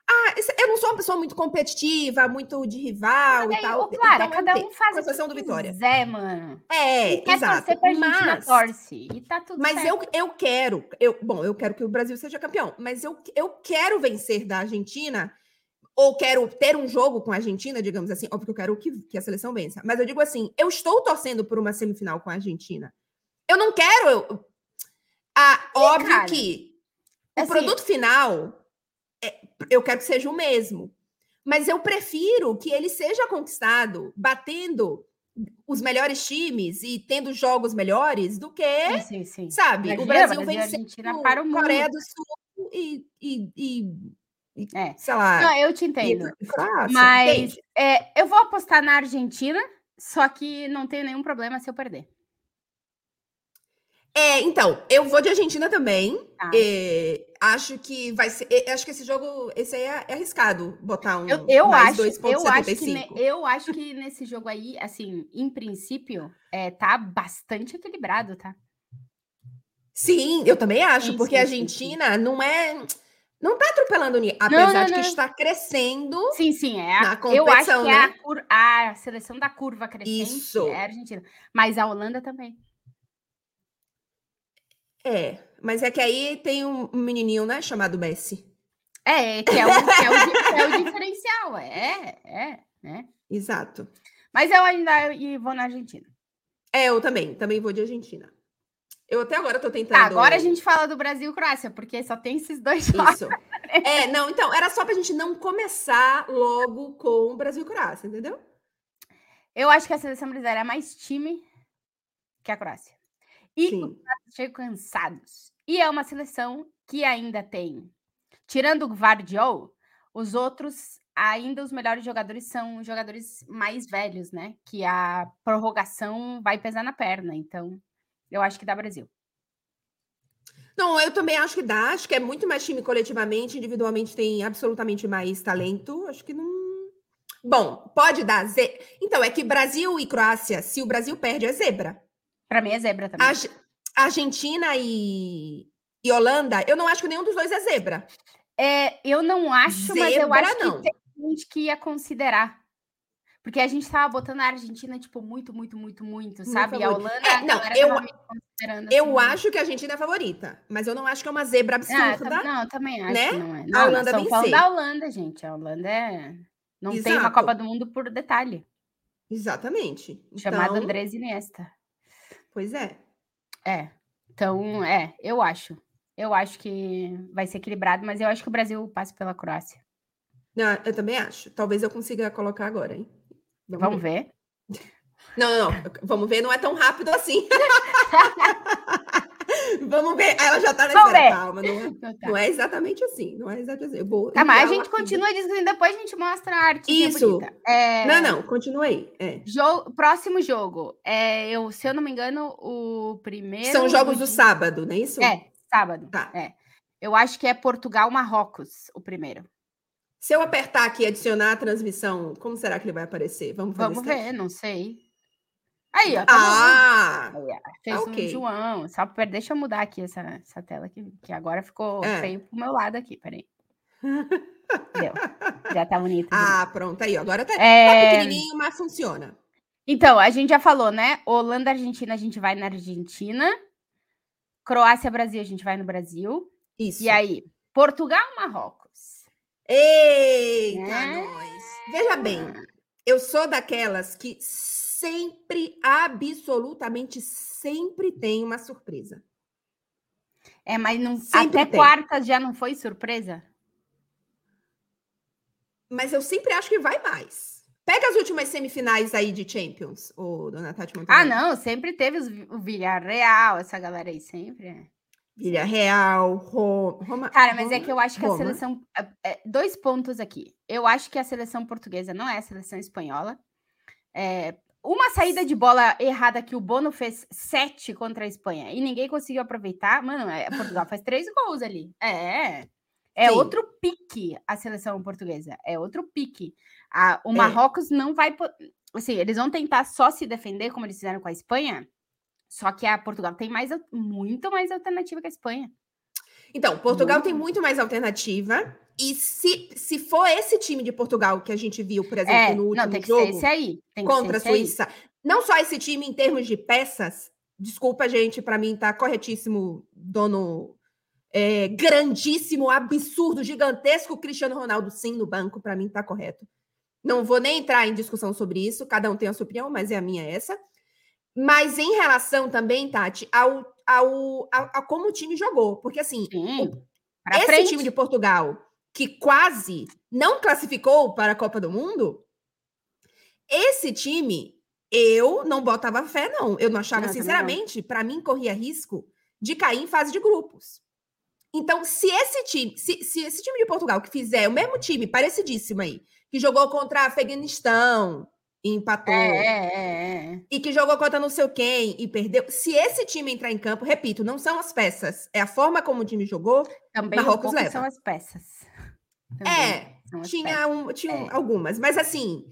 Ah, eu não sou uma pessoa muito competitiva, muito de rival e tal. Claro, então, cada um faz a questão do Vitória. Zé, mano. É, quer exato. torcer pra Argentina, mas, torce. E tá tudo mas certo. eu, eu quero, eu, bom, eu quero que o Brasil seja campeão, mas eu, eu quero vencer da Argentina ou quero ter um jogo com a Argentina, digamos assim, óbvio que eu quero que, que a seleção vença, mas eu digo assim, eu estou torcendo por uma semifinal com a Argentina. Eu não quero. Eu, ah, óbvio cara, que assim, o produto final é, eu quero que seja o mesmo. Mas eu prefiro que ele seja conquistado batendo os melhores times e tendo jogos melhores do que, sim, sim, sim. sabe, Imagina, o Brasil vencendo para o Coreia do Sul e, e, e é. sei lá. Não, eu te entendo. mas é, eu vou apostar na Argentina, só que não tenho nenhum problema se eu perder. É, então, eu vou de Argentina também. Tá. É, acho que vai ser. Acho que esse jogo, esse aí é, é arriscado botar um. Eu, eu acho, eu acho que eu acho que nesse jogo aí, assim, em princípio, é, tá bastante equilibrado, tá? Sim, eu também acho, sim, porque sim, a Argentina sim. não é. Não tá atropelando o apesar não, não, de que não. está crescendo. Sim, sim, é. A, eu acho que né? é a, né? cur, a, seleção da curva crescente Isso. é a Argentina. Mas a Holanda também. É, mas é que aí tem um menininho, né, chamado Messi. É, que é o, que é o, é o diferencial, é, é, né? Exato. Mas eu ainda vou na Argentina. É, eu também, também vou de Argentina. Eu até agora tô tentando. agora a gente fala do Brasil e Croácia, porque só tem esses dois jogos. Isso. *laughs* É, não, então, era só pra gente não começar logo com o Brasil e Croácia, entendeu? Eu acho que a seleção brasileira é mais time que a Croácia. E Sim. os chegam cansados. E é uma seleção que ainda tem, tirando o Vardiol, os outros, ainda os melhores jogadores são jogadores mais velhos, né? Que a prorrogação vai pesar na perna. Então, eu acho que dá Brasil. Não, eu também acho que dá. Acho que é muito mais time coletivamente, individualmente tem absolutamente mais talento. Acho que não. Bom, pode dar. Ze... Então, é que Brasil e Croácia, se o Brasil perde, é zebra. Para mim é zebra também. Argentina e... e Holanda, eu não acho que nenhum dos dois é zebra. É, eu não acho, zebra, mas eu acho não. que tem gente que ia considerar. Porque a gente tava botando a Argentina, tipo, muito, muito, muito, muito, sabe? E a Holanda, é, não, eu, eu assim, acho que a Argentina é a favorita, mas eu não acho que é uma zebra ah, absurda. Ah, não, também acho né? que não é. Não, a Holanda não, falando da Holanda, gente. A Holanda é... não Exato. tem uma Copa do Mundo por detalhe. Exatamente. Chamada então... Andrés Iniesta. Pois é. É. Então, é, eu acho. Eu acho que vai ser equilibrado, mas eu acho que o Brasil passa pela Croácia. Não, eu também acho. Talvez eu consiga colocar agora, hein? Vamos, Vamos ver. ver. Não, não, não. *laughs* Vamos ver, não é tão rápido assim. *laughs* Vamos ver. Ela já tá na espera. Calma, não é, então tá. não é, exatamente assim. Não é exatamente assim. Vou tá, mas a gente continua dizendo, depois a gente mostra a arte. Isso. É... Não, não, continuei. É. Jogo, próximo jogo. É, eu, se eu não me engano, o primeiro. São jogos do, do sábado, não é isso? É, sábado. Tá. É. Eu acho que é Portugal-Marrocos, o primeiro. Se eu apertar aqui adicionar a transmissão, como será que ele vai aparecer? Vamos, Vamos ver, não sei. Aí, ó. Tá ah! Aí, fez tá okay. um João. Só, deixa eu mudar aqui essa, essa tela aqui, que agora ficou é. feio pro meu lado aqui. Peraí. *laughs* Deu. Já tá bonito. Ah, pronto. Aí, agora tá, é... tá pequenininho, mas funciona. Então, a gente já falou, né? Holanda, Argentina, a gente vai na Argentina. Croácia, Brasil, a gente vai no Brasil. Isso. E aí, Portugal, Marrocos. Eita, é. nós! Veja bem, eu sou daquelas que sempre, absolutamente sempre tem uma surpresa. É, mas não, até tem. quarta já não foi surpresa? Mas eu sempre acho que vai mais. Pega as últimas semifinais aí de Champions, o Dona Tati Ah, não, sempre teve os, o Villarreal, essa galera aí, sempre. É. Vila Real, Roma. Cara, mas Roma, é que eu acho que Roma. a seleção. É, é, dois pontos aqui. Eu acho que a seleção portuguesa não é a seleção espanhola. É, uma saída de bola errada que o Bono fez sete contra a Espanha e ninguém conseguiu aproveitar. Mano, é, Portugal faz três gols ali. É. É Sim. outro pique a seleção portuguesa. É outro pique. A, o é. Marrocos não vai. Assim, eles vão tentar só se defender, como eles fizeram com a Espanha só que a Portugal tem mais, muito mais alternativa que a Espanha. Então, Portugal muito. tem muito mais alternativa. E se, se for esse time de Portugal que a gente viu, por exemplo, é, no último não, tem que jogo ser esse aí. Tem contra a Suíça, aí. não só esse time em termos de peças, desculpa, gente, para mim tá corretíssimo, dono é, grandíssimo, absurdo, gigantesco Cristiano Ronaldo, sim, no banco, para mim tá correto. Não vou nem entrar em discussão sobre isso, cada um tem a sua opinião, mas é a minha essa. Mas em relação também, Tati, ao, ao, a, a como o time jogou. Porque, assim, Sim, esse frente. time de Portugal, que quase não classificou para a Copa do Mundo, esse time, eu não botava fé, não. Eu não achava, não, sinceramente, para mim, corria risco de cair em fase de grupos. Então, se esse time, se, se esse time de Portugal que fizer o mesmo time parecidíssimo aí, que jogou contra Afeganistão, e empatou. É, é, é, e que jogou contra não sei quem e perdeu. Se esse time entrar em campo, repito, não são as peças, é a forma como o time jogou. Também Marrocos leva. são as peças. Também é, tinha, um, tinha é. algumas, mas assim,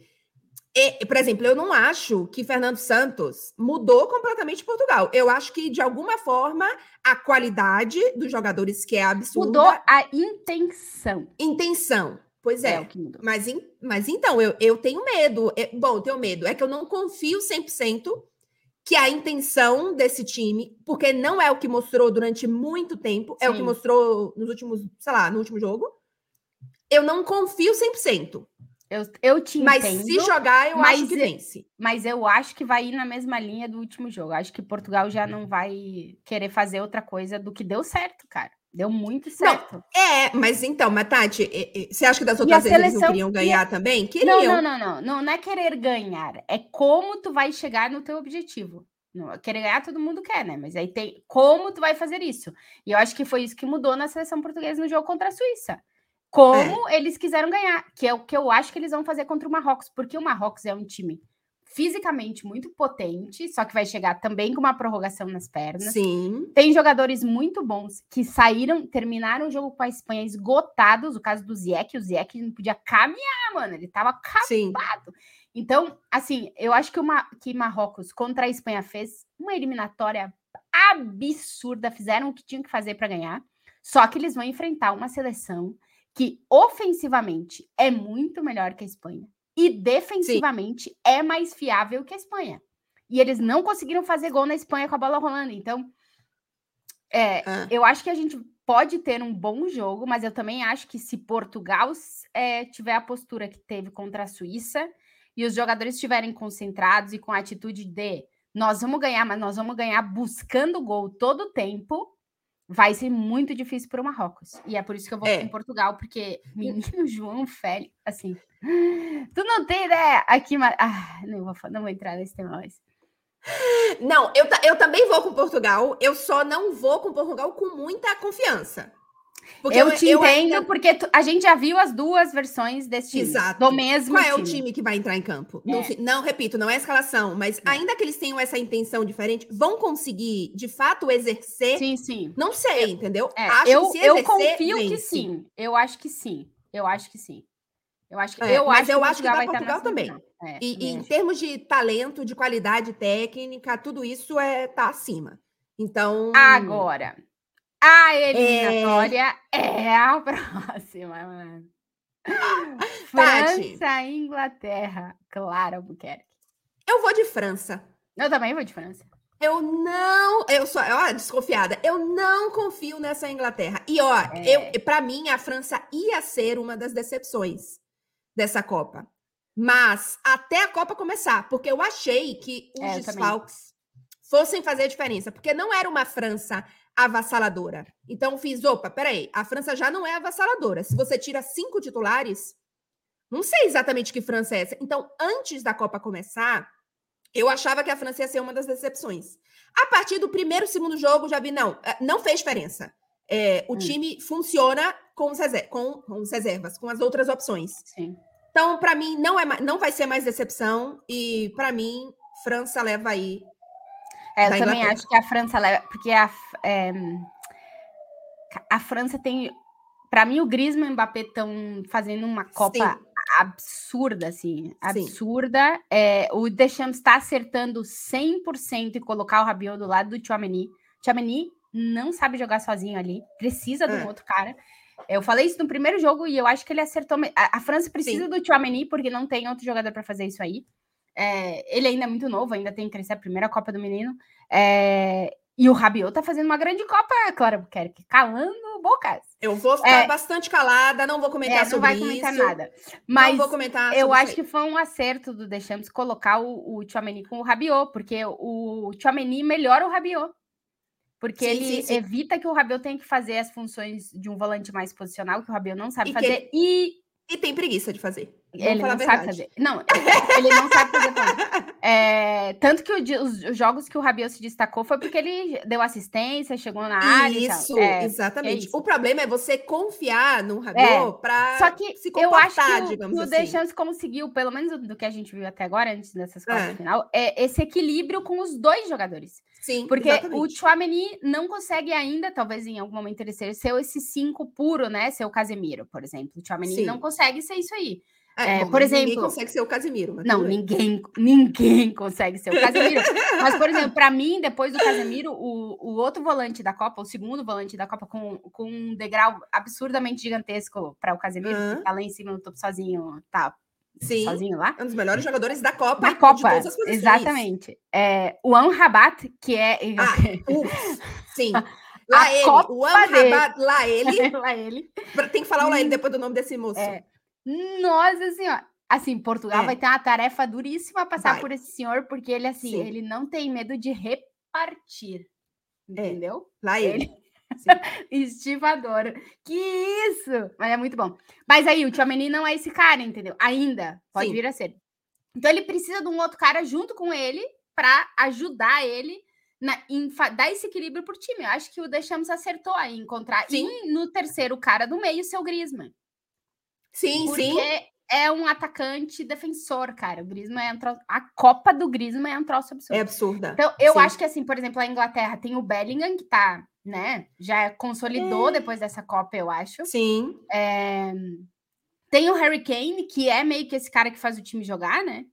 e, por exemplo, eu não acho que Fernando Santos mudou completamente Portugal. Eu acho que, de alguma forma, a qualidade dos jogadores, que é absurda. Mudou a intenção. Intenção. Pois é. é mas, mas então, eu, eu tenho medo. Eu, bom, eu tenho medo. É que eu não confio 100% que a intenção desse time, porque não é o que mostrou durante muito tempo, Sim. é o que mostrou nos últimos, sei lá, no último jogo. Eu não confio 100%. Eu, eu te mas entendo. Mas se jogar, eu acho que vence. Mas eu acho que vai ir na mesma linha do último jogo. Acho que Portugal já não vai querer fazer outra coisa do que deu certo, cara. Deu muito certo. Não, é, mas então, Matati, você acha que das outras vezes seleção... eles não queriam ganhar também? Queriam. Não, não, não, não, não. é querer ganhar. É como tu vai chegar no teu objetivo. Não, querer ganhar todo mundo quer, né? Mas aí tem como tu vai fazer isso. E eu acho que foi isso que mudou na seleção portuguesa no jogo contra a Suíça como é. eles quiseram ganhar, que é o que eu acho que eles vão fazer contra o Marrocos, porque o Marrocos é um time fisicamente muito potente, só que vai chegar também com uma prorrogação nas pernas. Sim. Tem jogadores muito bons que saíram, terminaram o jogo com a Espanha esgotados, o caso do Ziyech, o Ziyech não podia caminhar, mano, ele tava acabado. Então, assim, eu acho que, uma, que Marrocos contra a Espanha fez uma eliminatória absurda, fizeram o que tinham que fazer para ganhar, só que eles vão enfrentar uma seleção que ofensivamente é muito melhor que a Espanha e defensivamente Sim. é mais fiável que a Espanha. E eles não conseguiram fazer gol na Espanha com a bola rolando. Então, é, ah. eu acho que a gente pode ter um bom jogo, mas eu também acho que se Portugal é, tiver a postura que teve contra a Suíça e os jogadores estiverem concentrados e com a atitude de nós vamos ganhar, mas nós vamos ganhar buscando gol todo o tempo, vai ser muito difícil para o Marrocos. E é por isso que eu vou é. em Portugal, porque menino João Félix, assim, *gasps* tu não tem ideia aqui, mas ah, não vou, não vou entrar nesse tema mais. Não, eu, eu também vou com Portugal, eu só não vou com Portugal com muita confiança. Porque eu, eu te eu entendo, ainda... porque a gente já viu as duas versões desse time. Exato. Do mesmo Qual time. é o time que vai entrar em campo? É. Não, não, repito, não é a escalação, mas é. ainda que eles tenham essa intenção diferente, vão conseguir, de fato, exercer? Sim, sim. Não sei, entendeu? É, acho eu, que exercer, eu confio vence. que sim. Eu acho que sim. Eu acho que sim. Eu acho que, é, eu mas acho eu acho que vai Portugal também. É, e, e em termos de talento, de qualidade técnica, tudo isso é tá acima. Então. Agora, a eliminatória é, é a *laughs* próxima, mano. *gasps* França e Inglaterra. Claro, Albuquerque. Eu vou de França. Eu também vou de França. Eu não, eu sou, ó, desconfiada. Eu não confio nessa Inglaterra. E ó, é. eu, para mim a França ia ser uma das decepções dessa Copa. Mas até a Copa começar, porque eu achei que os é, desfalques fossem fazer a diferença, porque não era uma França avassaladora. Então fiz, opa, peraí, a França já não é avassaladora. Se você tira cinco titulares, não sei exatamente que França é essa. Então, antes da Copa começar, eu achava que a França ia ser uma das decepções. A partir do primeiro, segundo jogo, já vi, não, eh, não fez diferença. É, o hum. time funciona com, os com, com as reservas, com as outras opções. Sim. Então, para mim, não, é, não vai ser mais decepção. E, para mim, França leva aí é, eu também acho que a França leva, porque a, é, a França tem. Para mim, o Griezmann e o Mbappé estão fazendo uma Copa Sim. absurda, assim, absurda. É, o Deschamps está acertando 100% e colocar o Rabiot do lado do Tchouameni. Tchouameni não sabe jogar sozinho ali, precisa de um é. outro cara. Eu falei isso no primeiro jogo e eu acho que ele acertou. A, a França precisa Sim. do Tchouameni porque não tem outro jogador para fazer isso aí. É, ele ainda é muito novo, ainda tem que crescer a primeira Copa do Menino. É, e o Rabiot tá fazendo uma grande Copa, Clara Buquerque, calando bocas. Eu vou ficar é, bastante calada, não vou comentar é, sobre isso. Não vai comentar isso. nada. Mas não vou comentar eu acho que foi um acerto do Deschamps colocar o, o Chouameni com o Rabiot, porque o Chouameni melhora o Rabiot. Porque sim, ele sim, sim. evita que o Rabiot tenha que fazer as funções de um volante mais posicional, que o Rabiot não sabe e fazer. E... e tem preguiça de fazer. *laughs* ele não sabe fazer. Não, ele não sabe fazer É, tanto que o, os, os, jogos que o Rabiot se destacou foi porque ele deu assistência, chegou na área. Isso, é, exatamente. É isso. O problema é você confiar no Rabiot é. para Só que se eu acho que o, digamos o assim. Deschamps conseguiu, pelo menos do que a gente viu até agora, antes dessas quartas é. final, é esse equilíbrio com os dois jogadores. Sim, Porque exatamente. o Chouameni não consegue ainda, talvez em algum momento ele seja, ser esse cinco puro, né? Ser o Casemiro, por exemplo. O Chouameni não consegue ser isso aí. É, é, bom, por exemplo, ninguém consegue ser o Casemiro. não, ninguém, ninguém consegue ser o Casemiro. mas, por exemplo, para mim, depois do Casemiro, o, o outro volante da Copa, o segundo volante da Copa, com, com um degrau absurdamente gigantesco para o Casemiro, uhum. que tá lá em cima no topo sozinho, tá Sim, sozinho lá. É um dos melhores jogadores da Copa. Da Copa, exatamente. É, o Anrabat, que é. Ah, *laughs* sim. Lá a ele, Copa o Anrabat, lá ele. lá ele. *laughs* Tem que falar o lá ele depois do nome desse moço. É, nossa assim, ó. Assim, Portugal é. vai ter uma tarefa duríssima passar vai. por esse senhor, porque ele, assim, Sim. ele não tem medo de repartir. É. Entendeu? É. Lá ele. ele... *laughs* Estivador. Que isso! Mas é muito bom. Mas aí, o Tchouameni não é esse cara, entendeu? Ainda. Pode Sim. vir a ser. Então, ele precisa de um outro cara junto com ele para ajudar ele na, em dar esse equilíbrio pro time. Eu acho que o Deschamps acertou aí encontrar. Sim. E no terceiro cara do meio, seu Griezmann. Sim, porque sim. é um atacante defensor, cara. O Griezmann é um troço... A Copa do Griezmann é um troço absurdo. É absurda. Então, eu sim. acho que, assim, por exemplo, a Inglaterra tem o Bellingham, que tá, né, já consolidou é. depois dessa Copa, eu acho. Sim. É... Tem o Harry Kane, que é meio que esse cara que faz o time jogar, né?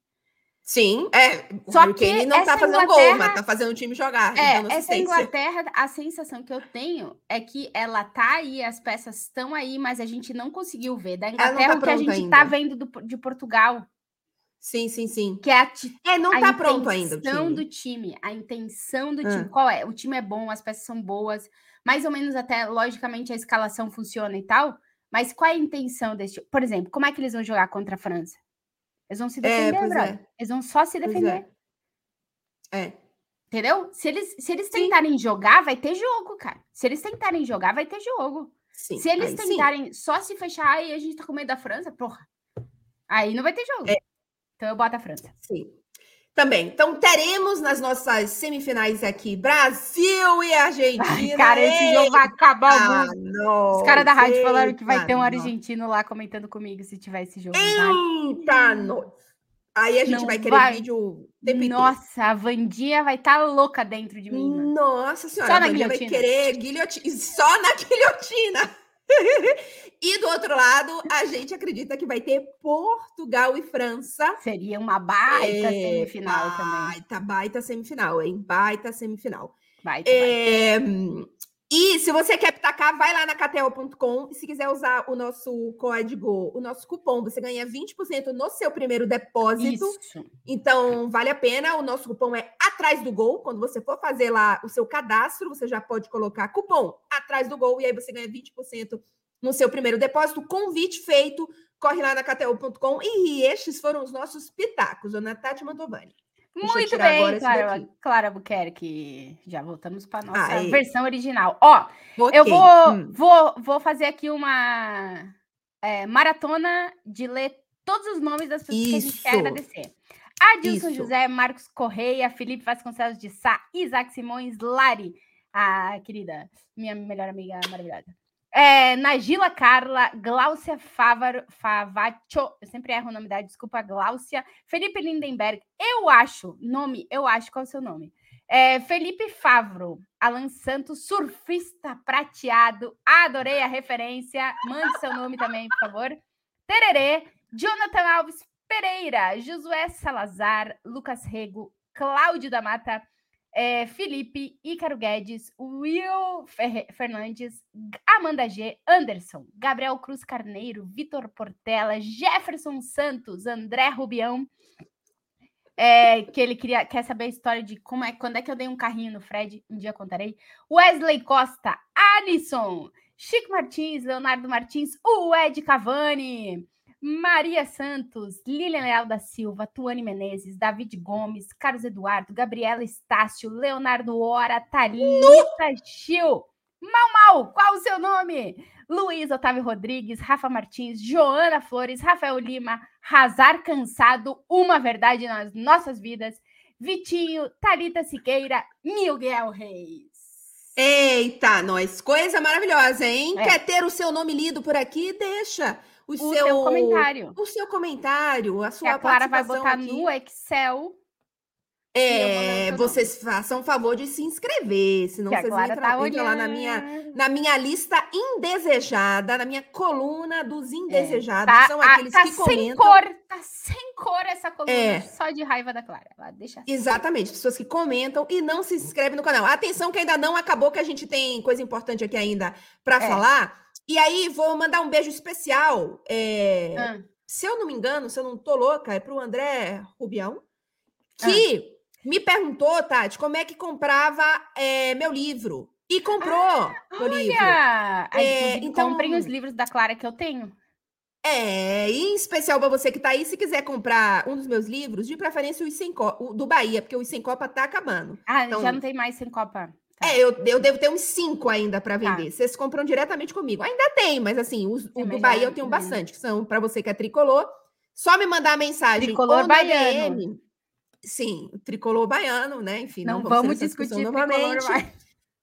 Sim, é. O Só que ele não tá fazendo gol, mas tá fazendo o time jogar. É, essa Inglaterra, a sensação que eu tenho é que ela tá aí, as peças estão aí, mas a gente não conseguiu ver. Da Inglaterra, tá o que a gente ainda. tá vendo do, de Portugal. Sim, sim, sim. Que é a, é, não tá pronto ainda. A intenção do time. A intenção do time. Qual é? O time é bom, as peças são boas. Mais ou menos até, logicamente, a escalação funciona e tal. Mas qual é a intenção desse Por exemplo, como é que eles vão jogar contra a França? Eles vão se é, defender, é, brother. É. Eles vão só se defender. É. é. Entendeu? Se eles, se eles tentarem sim. jogar, vai ter jogo, cara. Se eles tentarem jogar, vai ter jogo. Sim, se eles tentarem sim. só se fechar e a gente tá com medo da França, porra. Aí não vai ter jogo. É. Então eu boto a França. Sim. Também. Então, teremos nas nossas semifinais aqui Brasil e Argentina. Ai, cara, esse jogo vai acabar muito. Os caras da rádio falaram que vai ter um argentino lá comentando comigo se tiver esse jogo. Eita, nossa. Aí a gente Não vai querer vai. vídeo Nossa, a Vandinha vai estar tá louca dentro de mim. Nossa senhora, Só a Vandinha vai querer guilhotina. *laughs* Só na guilhotina. E do outro lado, a gente acredita que vai ter Portugal e França. Seria uma baita é, semifinal baita, também. Baita, baita semifinal, hein? Baita semifinal. Baita, é, baita. E se você quer pitacar, vai lá na KTO.com. E se quiser usar o nosso código, o nosso cupom, você ganha 20% no seu primeiro depósito. Isso. Então, vale a pena. O nosso cupom é atrás do gol. Quando você for fazer lá o seu cadastro, você já pode colocar cupom atrás do gol. E aí você ganha 20% no seu primeiro depósito. Convite feito. Corre lá na KTO.com. E estes foram os nossos pitacos. Dona Tati Mantovani. Muito bem, Clara, Clara Buquerque. Já voltamos para nossa Aí. versão original. Ó, okay. eu vou, hum. vou, vou fazer aqui uma é, maratona de ler todos os nomes das pessoas Isso. que a gente quer agradecer. Adilson Isso. José, Marcos Correia, Felipe Vasconcelos de Sá, Isaac Simões, Lari, a querida, minha melhor amiga maravilhosa. É, Nagila Carla, Gláucia Favaro, Favaccio, eu sempre erro o nome dela, desculpa, Gláucia, Felipe Lindenberg, eu acho, nome, eu acho, qual é o seu nome? É, Felipe Favro, Alan Santos, surfista prateado, adorei a referência, mande seu nome também, por favor. Tererê, Jonathan Alves Pereira, Josué Salazar, Lucas Rego, Cláudio da Mata, é, Felipe, Ícaro Guedes, Will Fernandes, Amanda G, Anderson, Gabriel Cruz Carneiro, Vitor Portela, Jefferson Santos, André Rubião, é, que ele queria, quer saber a história de como é, quando é que eu dei um carrinho no Fred, um dia contarei. Wesley Costa, Alisson, Chico Martins, Leonardo Martins, o Ed Cavani, Maria Santos, Lilian Leal da Silva, Tuane Menezes, David Gomes, Carlos Eduardo, Gabriela Estácio, Leonardo Ora, Thalita Chiu, Mal Mal, qual o seu nome? Luiz Otávio Rodrigues, Rafa Martins, Joana Flores, Rafael Lima, Razar Cansado, Uma Verdade nas Nossas Vidas, Vitinho, Talita Siqueira, Miguel Reis. Eita, nós, coisa maravilhosa, hein? É. Quer ter o seu nome lido por aqui? Deixa o, o seu, seu, comentário. O seu comentário, a sua que a Clara vai botar aqui. no Excel é, vocês façam o favor de se inscrever, senão vocês entram, tá entram lá na minha, na minha lista indesejada, na minha coluna dos é, indesejados, é, tá, são aqueles tá que sem comentam. Cor, tá sem cor essa coluna, é. só de raiva da Clara. Ela deixa assim. Exatamente, pessoas que comentam e não se inscrevem no canal. Atenção que ainda não acabou, que a gente tem coisa importante aqui ainda para é. falar. E aí, vou mandar um beijo especial. É, ah. Se eu não me engano, se eu não tô louca, é pro André Rubião, que... Ah me perguntou, Tati, como é que comprava é, meu livro. E comprou ah, meu olha! livro. É, então, comprem os livros da Clara que eu tenho. É, em especial para você que está aí, se quiser comprar um dos meus livros, de preferência o, Sem Copa, o do Bahia, porque o Sem Copa tá acabando. Ah, então, já não tem mais Sem Copa. Tá. É, eu, eu devo ter uns cinco ainda para tá. vender. Tá. Vocês compram diretamente comigo. Ainda tem, mas assim, os, o do Bahia eu tenho bastante, que são para você que é tricolor. Só me mandar a mensagem. Tricolor baiano. DM, Sim, tricolor baiano, né? Enfim, não, não vamos discutir novamente.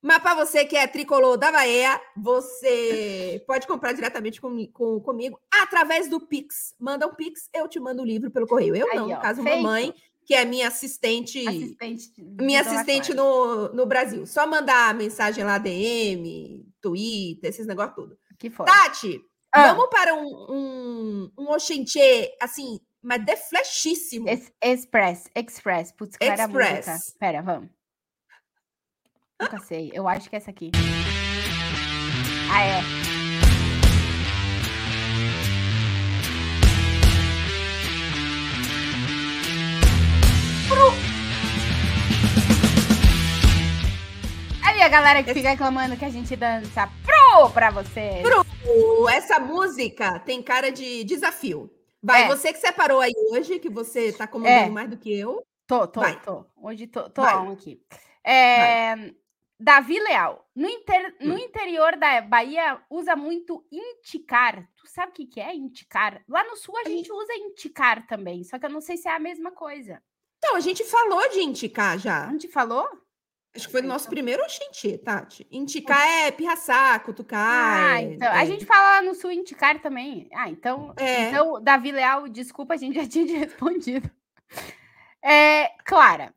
Mas para você que é tricolor da Bahia, você pode comprar diretamente com, com, comigo através do Pix. Manda um Pix, eu te mando o livro pelo correio. Eu Aí, não, no caso, feito. mamãe, que é minha assistente. assistente minha assistente no, no Brasil. Só mandar mensagem lá, DM, Twitter, esses negócios tudo. Que foi. Tati, ah. vamos para um, um, um Oxentê, assim, mas de flechíssimo. Es Express, Express. Putz, cara Express. música. Pera, vamos. Nunca sei. Eu acho que é essa aqui. Ah, é. A galera que fica reclamando que a gente dança pro pra vocês. Pro! Essa música tem cara de desafio. Vai, é. você que separou aí hoje, que você tá comandando é. mais do que eu. Tô, tô, Vai. tô. Hoje tô, tô on aqui. É, Davi Leal. No, inter, no hum. interior da Bahia usa muito indicar. Tu sabe o que, que é indicar? Lá no sul a gente usa indicar também, só que eu não sei se é a mesma coisa. Então, a gente falou de indicar já. A gente falou? Acho que foi no nosso primeiro Oxente, Tati. Indicar é pirraçar, cutucar. Ah, então. É. A gente fala no sul indicar também. Ah, então. É. Então, Davi Leal, desculpa, a gente já *laughs* tinha respondido. É, Clara,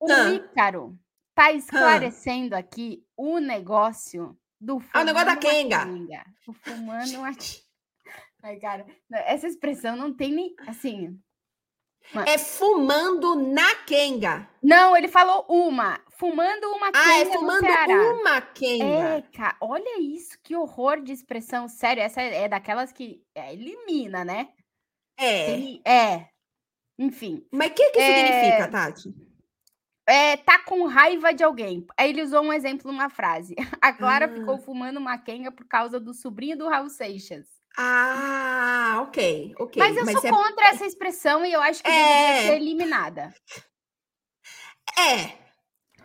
o ah. Ícaro tá esclarecendo ah. aqui o negócio do Ah, o negócio da Kenga. O fumando uma... Ai, cara, essa expressão não tem nem. Assim, é fumando na Kenga. Não, ele falou uma. Fumando uma Kenga. Ah, é fumando uma Kenga. É, cara, olha isso, que horror de expressão. Sério, essa é daquelas que é, elimina, né? É. Tem, é. Enfim. Mas o que, que é... significa, Tati? É, tá com raiva de alguém. Aí ele usou um exemplo numa frase. *laughs* A Clara ah. ficou fumando uma Kenga por causa do sobrinho do Raul Seixas. Ah, ok, ok. Mas eu Mas sou é... contra essa expressão e eu acho que é... deveria ser eliminada. É.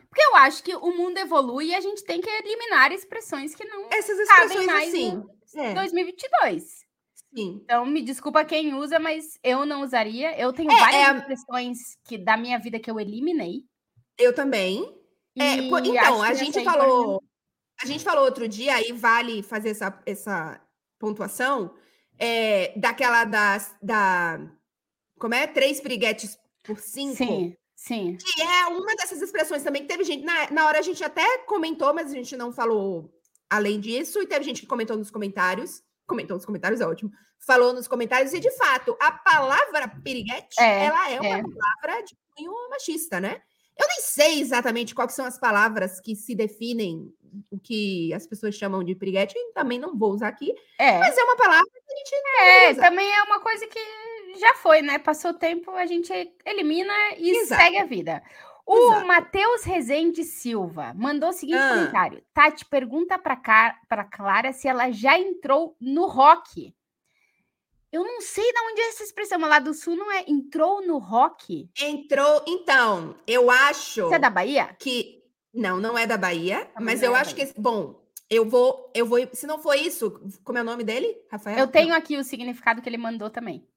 Porque eu acho que o mundo evolui e a gente tem que eliminar expressões que não Essas expressões mais assim. em 2022. É. Sim. Então, me desculpa quem usa, mas eu não usaria. Eu tenho é, várias é... expressões que da minha vida que eu eliminei. Eu também. É, então, a gente falou. A gente falou outro dia, aí vale fazer essa, essa pontuação é, daquela da, da. Como é? Três piriguetes por cinco. Sim, sim. Que é uma dessas expressões também que teve gente. Na, na hora a gente até comentou, mas a gente não falou além disso, e teve gente que comentou nos comentários. Comentou nos comentários, é ótimo. Falou nos comentários, e de fato, a palavra piriguete, é, ela é uma é. palavra de cunho machista, né? Eu nem sei exatamente quais são as palavras que se definem o que as pessoas chamam de piriguete, também não vou usar aqui, é. mas é uma palavra que a gente não É, também é uma coisa que já foi, né? Passou o tempo, a gente elimina e Exato. segue a vida. O Matheus Rezende Silva mandou o seguinte ah. comentário. Tati, pergunta para Clara se ela já entrou no rock. Eu não sei de onde é essa expressão, mas lá do sul não é entrou no rock? Entrou, então, eu acho. Você é da Bahia? Que não, não é da Bahia, Também mas eu é acho que bom, Eu vou, eu vou. Se não for isso, como é o nome dele, Rafael? Eu tenho aqui o significado que ele mandou também.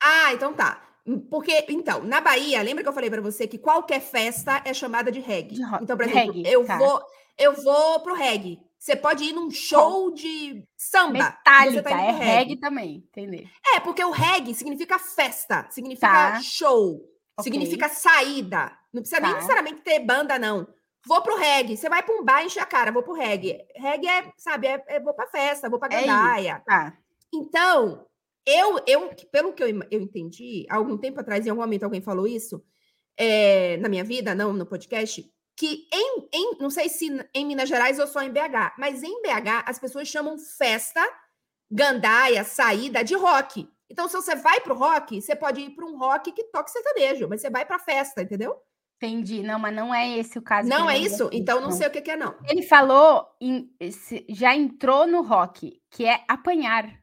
Ah, então tá. Porque, então, na Bahia, lembra que eu falei para você que qualquer festa é chamada de reggae? De então, por exemplo, reggae, eu tá. vou, eu vou pro reggae. Você pode ir num show de samba. Metálica, tá é reggae. reggae. também, entendeu? É, porque o reggae significa festa, significa tá. show, okay. significa saída. Não precisa tá. nem necessariamente ter banda, não. Vou pro reggae. Você vai para um bar, enche a cara, vou pro reggae. Reggae é, sabe, é, é vou pra festa, vou pra é gandaia. É tá. Então, eu, eu, pelo que eu, eu entendi, há algum tempo atrás, em algum momento alguém falou isso, é, na minha vida, não no podcast, que em, em, não sei se em Minas Gerais ou só em BH, mas em BH as pessoas chamam festa, gandaia, saída de rock. Então, se você vai pro rock, você pode ir para um rock que toque sertanejo, mas você vai pra festa, entendeu? Entendi. Não, mas não é esse o caso. Não é isso? Aqui, então não, não, sei o que, que é, não. Ele falou, em, já entrou no rock, que é apanhar.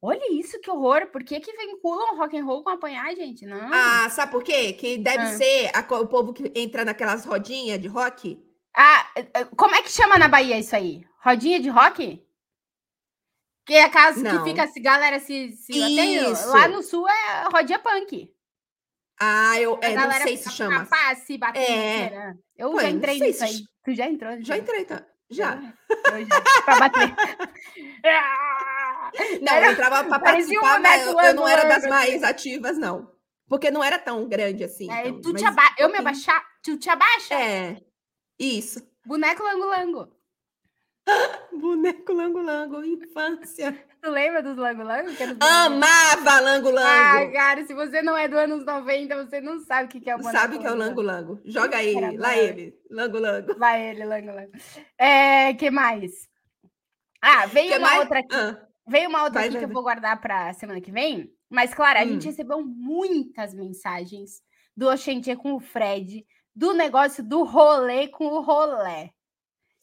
Olha isso, que horror. Por que, que vinculam rock and roll com apanhar, gente? Não. Ah, sabe por quê? Que deve ah. ser a, o povo que entra naquelas rodinhas de rock. Ah, eh, eh, como é que chama na Bahia isso aí? Rodinha de rock? Que é a casa não. que fica a galera se, se isso. lá no sul é rodinha punk. Ah, eu é, não sei se chama. Capaz, se bater é. Eu Pô, já entrei nisso se... aí. Tu já entrou? Já, já entrei, tá? Já. Eu, eu já. pra bater. *laughs* Não, eu entrava para participar, mas eu, eu, não era das mais ativas, não. Porque não era tão grande assim. É, então, tu te aba... Eu me abaixar, tu te abaixa? É, isso. Boneco lango-lango. *laughs* Boneco lango-lango, infância. *laughs* Tu lembra dos lango-lango? Amava lango-lango. Ah, cara, se você não é do anos 90, você não sabe o que é o boneco. Sabe o que é o lango-lango. Joga aí, lá ele, lango-lango. Lá ele, lango-lango. É, que mais? Ah, veio que uma mais? outra aqui. Ah. Veio uma outra Vai, aqui que eu vou guardar para semana que vem. Mas, claro, a hum. gente recebeu muitas mensagens do Oxentia com o Fred, do negócio do rolê com o rolê.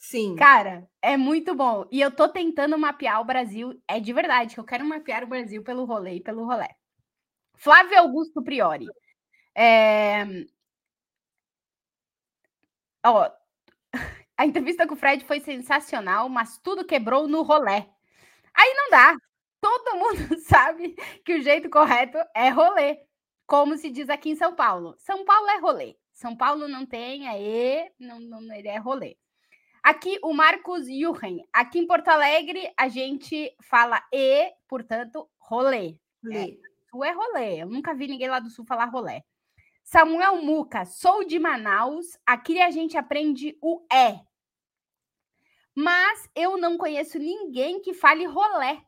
Sim. Cara, é muito bom. E eu tô tentando mapear o Brasil. É de verdade que eu quero mapear o Brasil pelo rolê e pelo rolê. Flávio Augusto Priori. É... Ó, *laughs* a entrevista com o Fred foi sensacional, mas tudo quebrou no rolê. Aí não dá. Todo mundo *laughs* sabe que o jeito correto é rolê. Como se diz aqui em São Paulo. São Paulo é rolê. São Paulo não tem aí, não, não, ele é rolê. Aqui o Marcos Juchen. Aqui em Porto Alegre a gente fala e, portanto, rolê. É, sul é rolê. Eu nunca vi ninguém lá do sul falar rolê. Samuel Muca, sou de Manaus. Aqui a gente aprende o é. Mas eu não conheço ninguém que fale rolé.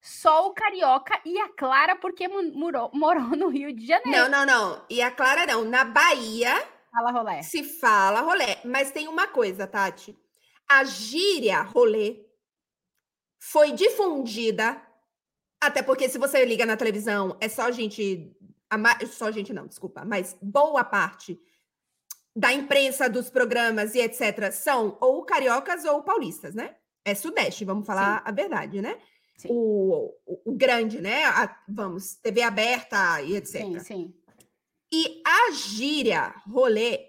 Só o Carioca e a Clara, porque morou, *laughs* morou no Rio de Janeiro. Não, não, não. E a Clara não. Na Bahia. Fala rolé. Se fala rolé. Mas tem uma coisa, Tati. A gíria rolê foi difundida. Até porque se você liga na televisão, é só gente. Só gente não, desculpa. Mas boa parte da imprensa, dos programas e etc., são ou cariocas ou paulistas, né? É Sudeste, vamos falar Sim. a verdade, né? O, o, o, grande, né? A, vamos, TV aberta e etc. Sim, sim. E a gíria rolê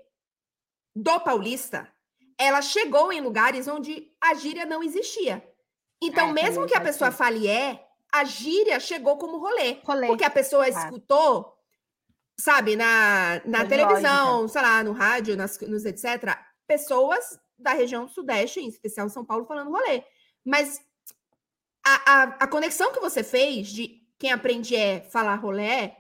do paulista, ela chegou em lugares onde a gíria não existia. Então, é, mesmo que a pessoa fale é, a gíria chegou como rolê. rolê. Porque a pessoa escutou sabe, na, na televisão, lógica. sei lá, no rádio, nas, nos etc., pessoas da região sudeste, em especial São Paulo, falando rolê. Mas a, a, a conexão que você fez de quem aprende é falar rolê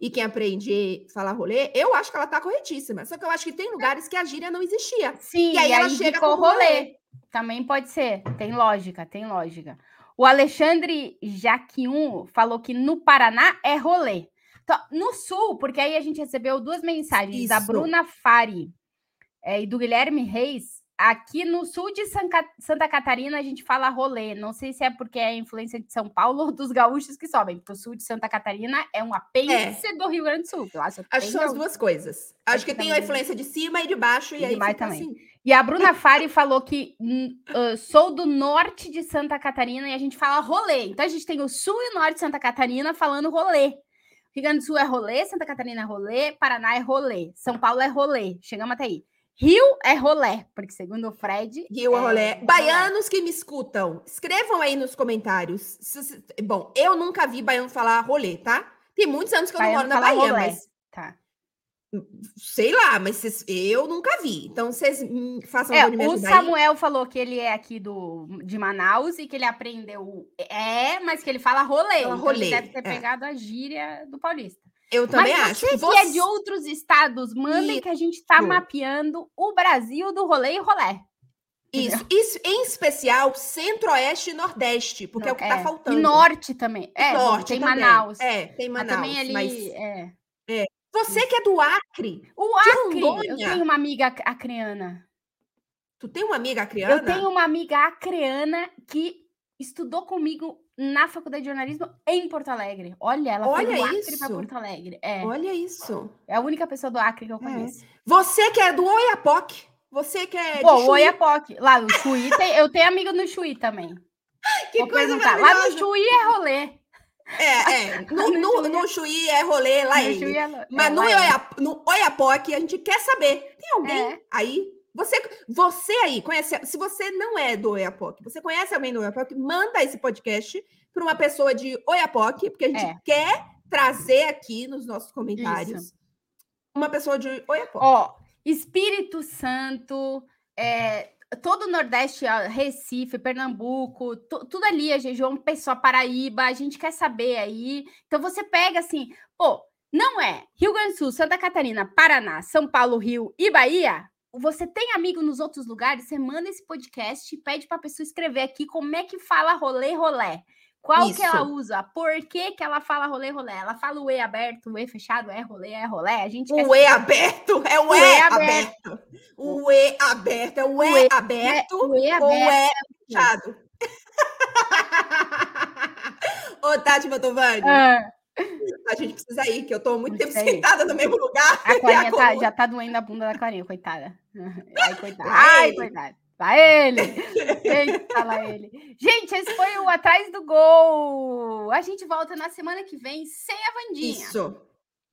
e quem aprende falar rolê, eu acho que ela tá corretíssima. Só que eu acho que tem lugares que a gíria não existia. Sim, e aí, e ela aí chega com rolê. rolê. Também pode ser. Tem lógica, tem lógica. O Alexandre Jaquium falou que no Paraná é rolê. Então, no sul, porque aí a gente recebeu duas mensagens Isso. da Bruna Fari é, e do Guilherme Reis. Aqui no sul de Santa Catarina a gente fala rolê. Não sei se é porque é a influência de São Paulo *laughs* ou dos gaúchos que sobem, porque o sul de Santa Catarina é um apêndice é. do Rio Grande do Sul. Acho, acho que são as duas coisas. Acho, que, que tem a influência de cima e de baixo, e, e aí também. Assim. E a Bruna Fari falou que uh, sou do norte de Santa Catarina e a gente fala rolê. Então a gente tem o sul e o norte de Santa Catarina falando rolê. Rio Grande do Sul é rolê, Santa Catarina é rolê, Paraná é rolê, São Paulo é rolê. Chegamos até aí. Rio é rolé, porque segundo o Fred. Rio é, é rolé. Baianos que me escutam, escrevam aí nos comentários. Bom, eu nunca vi baiano falar rolê, tá? Tem muitos anos que eu baiano não moro na Bahia, rolé. mas. Tá. Sei lá, mas cês, eu nunca vi. Então vocês façam é, O Samuel aí. falou que ele é aqui do, de Manaus e que ele aprendeu é, mas que ele fala rolê. Fala então rolê. deve ter é. pegado a gíria do paulista. Eu também mas acho. Você que é de outros estados, mandem que a gente está mapeando o Brasil do rolê e rolé. Isso, isso em especial centro-oeste e nordeste, porque Não, é o que está é. faltando. E norte também. É, norte tem também. Manaus. É, tem Manaus. Mas também ali, mas... é. é. Você que é do Acre. O Acre. Eu tenho uma amiga acreana. Tu tem uma amiga acreana? Eu tenho uma amiga acreana que estudou comigo na faculdade de jornalismo em Porto Alegre. Olha, ela Olha foi do Acre para Porto Alegre. É. Olha isso. É a única pessoa do Acre que eu é. conheço. É. Você que é do Oiapoque. Você que é. Pô, o Oiapoque. Lá no Chuí, tem, eu tenho amigo no Chuí também. *laughs* Que Vou coisa perguntar. Lá no Chuí é rolê. É, é. *laughs* No, no, no Chuí é rolê lá no ele. É, Mas é, no, no Oiapoque a gente quer saber. Tem alguém é. aí? Você, você aí conhece. Se você não é do Oiapoque, você conhece alguém do Oiapoque, manda esse podcast para uma pessoa de Oiapoque, porque a gente é. quer trazer aqui nos nossos comentários Isso. uma pessoa de Oiapoque. Ó, Espírito Santo, é, todo o Nordeste, Recife, Pernambuco, tudo ali, a região Pessoa, Paraíba, a gente quer saber aí. Então você pega assim, pô, não é Rio Grande do Sul, Santa Catarina, Paraná, São Paulo, Rio e Bahia? Você tem amigo nos outros lugares? Você manda esse podcast e pede para a pessoa escrever aqui como é que fala rolê, rolé. Qual Isso. que ela usa? Por que, que ela fala rolê, rolé? Ela fala o E aberto, o E fechado, é rolê, é rolé? A gente o E aberto é o, o E aberto. aberto. O E aberto é o E, o e aberto o E aberto. ou o E fechado. Ô, Tati Mantovani. Ah. A gente precisa ir, que eu tô muito tempo sentada no mesmo lugar. A *laughs* Clarinha tá, já tá doendo a bunda da Clarinha, coitada. *laughs* Ai, coitada. Ai, coitada. Vai ele! Eita, lá *laughs* ele. Gente, esse foi o Atrás do Gol. A gente volta na semana que vem sem a Vandinha. Isso.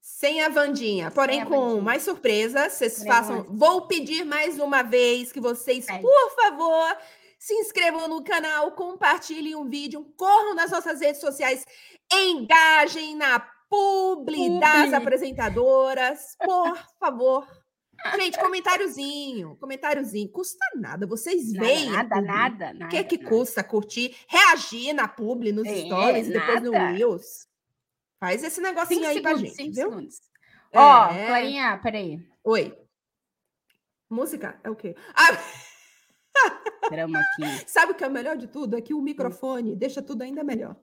Sem a Vandinha. Porém, a com Vandinha. mais surpresas. Vocês Porém, façam. Vou pedir mais uma vez que vocês, é. por favor, se inscrevam no canal, compartilhem o vídeo, corram nas nossas redes sociais, engajem na publi, das apresentadoras, por favor. Gente, comentáriozinho, comentáriozinho, custa nada. Vocês veem. Nada, nada, nada. O que é que nada. custa curtir, reagir na publi, nos é, stories, nada. depois no Reels? Faz esse negocinho cinco aí segundos, pra gente, cinco viu? Segundos. Ó, é... Clarinha, peraí. Oi. Música? É o quê? Ah... aqui. *laughs* Sabe o que é o melhor de tudo? É que o hum. microfone deixa tudo ainda melhor.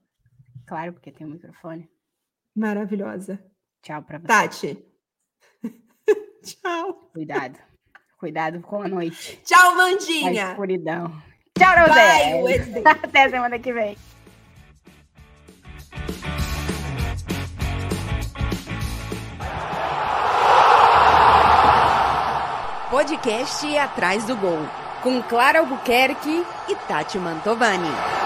Claro, porque tem um microfone. Maravilhosa. Tchau pra você. Tati. Tchau. Cuidado. Cuidado com a noite. Tchau, Mandinha. A escuridão. Tchau, Rosé. *laughs* Até semana que vem. Podcast Atrás do Gol, com Clara Albuquerque e Tati Mantovani.